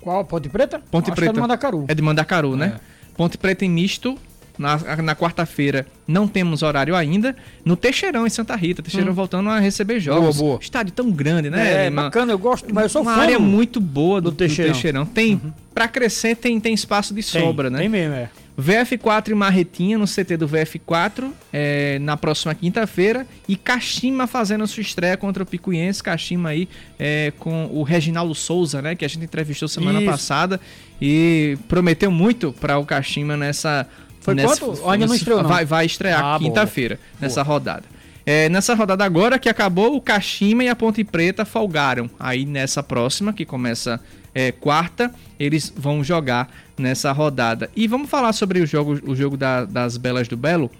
Qual? Ponte Preta? Ponte Acho Preta. é de Mandacaru. É de Mandacaru, né? é. né? Ponte Preta e Misto Na, na quarta-feira não temos horário ainda. No Teixeirão, em Santa Rita. Teixeirão hum. voltando a receber jogos. Boa, boa. Estádio tão grande, né? É, uma, bacana, eu gosto, mas eu sou uma fã área muito boa do, do Teixeirão. Do Teixeirão. Tem, uhum. para crescer, tem, tem espaço de tem, sobra, né? Tem mesmo, é. VF4 e Marretinha no CT do VF4 é, na próxima quinta-feira. E Kashima fazendo sua estreia contra o Picuiense. Kashima aí é, com o Reginaldo Souza, né? Que a gente entrevistou semana Isso. passada. E prometeu muito para o Kashima nessa. Foi nessa, quanto? Ainda não estreou, não. Vai, vai estrear ah, quinta-feira nessa rodada. É, nessa rodada agora que acabou, o Kashima e a Ponte Preta folgaram. Aí nessa próxima, que começa é, quarta, eles vão jogar nessa rodada. E vamos falar sobre o jogo, o jogo da, das Belas do Belo.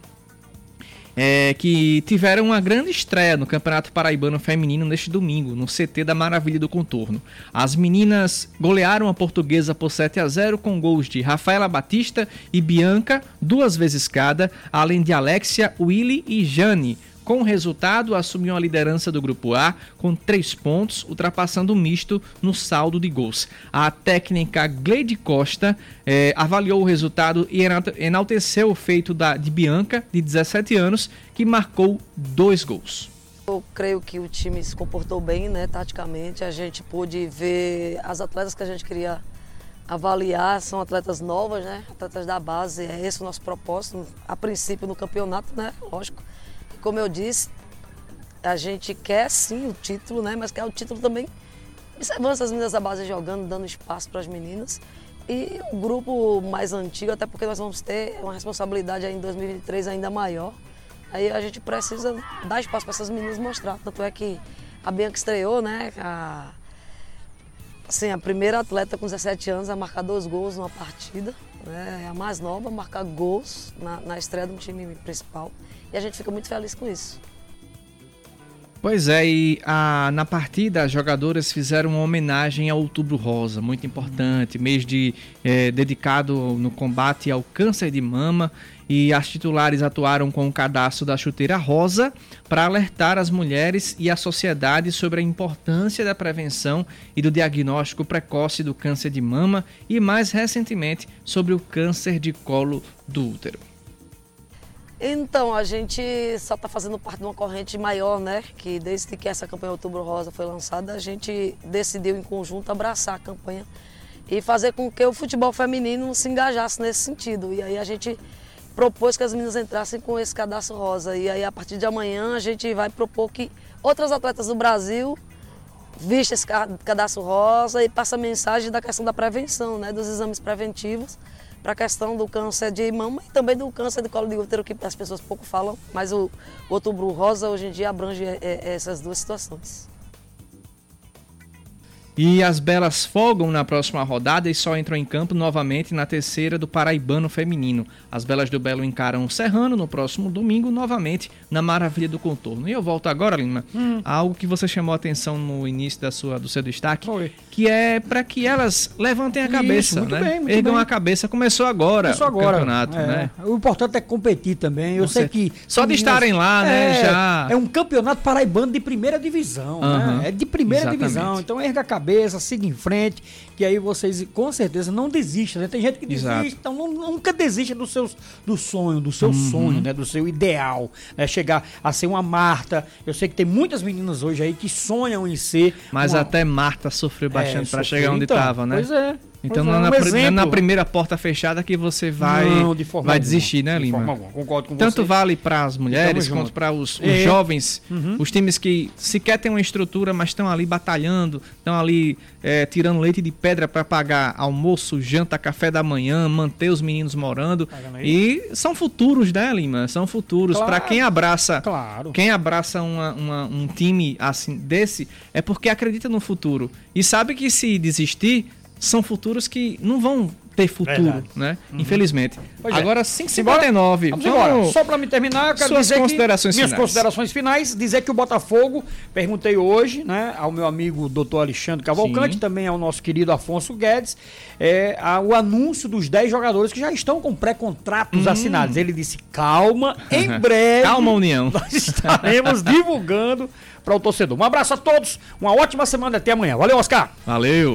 É, que tiveram uma grande estreia no Campeonato Paraibano Feminino neste domingo, no CT da Maravilha do Contorno. As meninas golearam a portuguesa por 7 a 0 com gols de Rafaela Batista e Bianca, duas vezes cada, além de Alexia, Willy e Jane. Com o resultado, assumiu a liderança do Grupo A com três pontos, ultrapassando o misto no saldo de gols. A técnica Gleide Costa eh, avaliou o resultado e enalteceu o feito da, de Bianca, de 17 anos, que marcou dois gols. Eu creio que o time se comportou bem, né, taticamente. A gente pôde ver as atletas que a gente queria avaliar, são atletas novas, né, atletas da base. É esse o nosso propósito, a princípio no campeonato, né, lógico como eu disse, a gente quer sim o título, né? Mas quer o título também observando essas meninas da base jogando, dando espaço para as meninas. E o grupo mais antigo, até porque nós vamos ter uma responsabilidade em 2023 ainda maior. Aí a gente precisa dar espaço para essas meninas mostrar. Tanto é que a Bianca estreou, né? A, assim, a primeira atleta com 17 anos a marcar dois gols numa partida. Né? É a mais nova a marcar gols na, na estreia do time principal. E a gente fica muito feliz com isso. Pois é, e a, na partida as jogadoras fizeram uma homenagem ao Outubro Rosa, muito importante, mês de, é, dedicado no combate ao câncer de mama. E as titulares atuaram com o cadastro da chuteira rosa para alertar as mulheres e a sociedade sobre a importância da prevenção e do diagnóstico precoce do câncer de mama e, mais recentemente, sobre o câncer de colo do útero. Então, a gente só está fazendo parte de uma corrente maior, né? Que desde que essa campanha Outubro Rosa foi lançada, a gente decidiu em conjunto abraçar a campanha e fazer com que o futebol feminino se engajasse nesse sentido. E aí a gente propôs que as meninas entrassem com esse cadastro rosa. E aí a partir de amanhã a gente vai propor que outras atletas do Brasil vistam esse cadastro rosa e passem a mensagem da questão da prevenção, né? Dos exames preventivos para a questão do câncer de mama e também do câncer de colo de útero, que as pessoas pouco falam, mas o, outubro rosa hoje em dia abrange é, é, essas duas situações. E as Belas folgam na próxima rodada e só entram em campo novamente na terceira do Paraibano Feminino. As Belas do Belo encaram o Serrano no próximo domingo, novamente na Maravilha do Contorno. E eu volto agora, Lima, hum. a algo que você chamou a atenção no início da sua, do seu destaque, Foi. que é para que elas levantem a cabeça, Isso, né? Bem, Ergam bem. a cabeça. Começou agora Começou agora. o campeonato, é. né? O importante é competir também. Eu Com sei certeza. que... Só de estarem lá, né, é, já... É um campeonato paraibano de primeira divisão, né? É de primeira Exatamente. divisão. Então erga a cabeça cabeça, siga em frente, que aí vocês com certeza não desistam, né? Tem gente que desiste, Exato. então nunca desista do, seus, do sonho, do seu uhum. sonho, né? Do seu ideal, né? Chegar a ser uma Marta. Eu sei que tem muitas meninas hoje aí que sonham em ser. Mas uma... até Marta sofreu bastante é, para chegar onde estava, então, né? Pois é. Então não é, um na, na, primeira porta fechada que você vai, não, de vai desistir, né, Lima? De forma Concordo com Tanto você. vale para as mulheres quanto para os, os é. jovens, uhum. os times que sequer têm uma estrutura, mas estão ali batalhando, estão ali é, tirando leite de pedra para pagar almoço, janta, café da manhã, manter os meninos morando. E são futuros, né, Lima? São futuros. Claro. Para quem abraça, claro. quem abraça uma, uma, um time assim desse, é porque acredita no futuro. E sabe que se desistir são futuros que não vão ter futuro, Verdade. né? Uhum. Infelizmente. Pois é. Agora, é. 559. Vamos, vamos Só para me terminar, eu quero Suas dizer considerações que, minhas considerações finais, dizer que o Botafogo, perguntei hoje, né, ao meu amigo doutor Alexandre Cavalcante, Sim. também ao nosso querido Afonso Guedes, é, a, o anúncio dos 10 jogadores que já estão com pré-contratos hum. assinados. Ele disse, calma, em breve. calma, União. Nós estaremos divulgando para o torcedor. Um abraço a todos, uma ótima semana até amanhã. Valeu, Oscar. Valeu.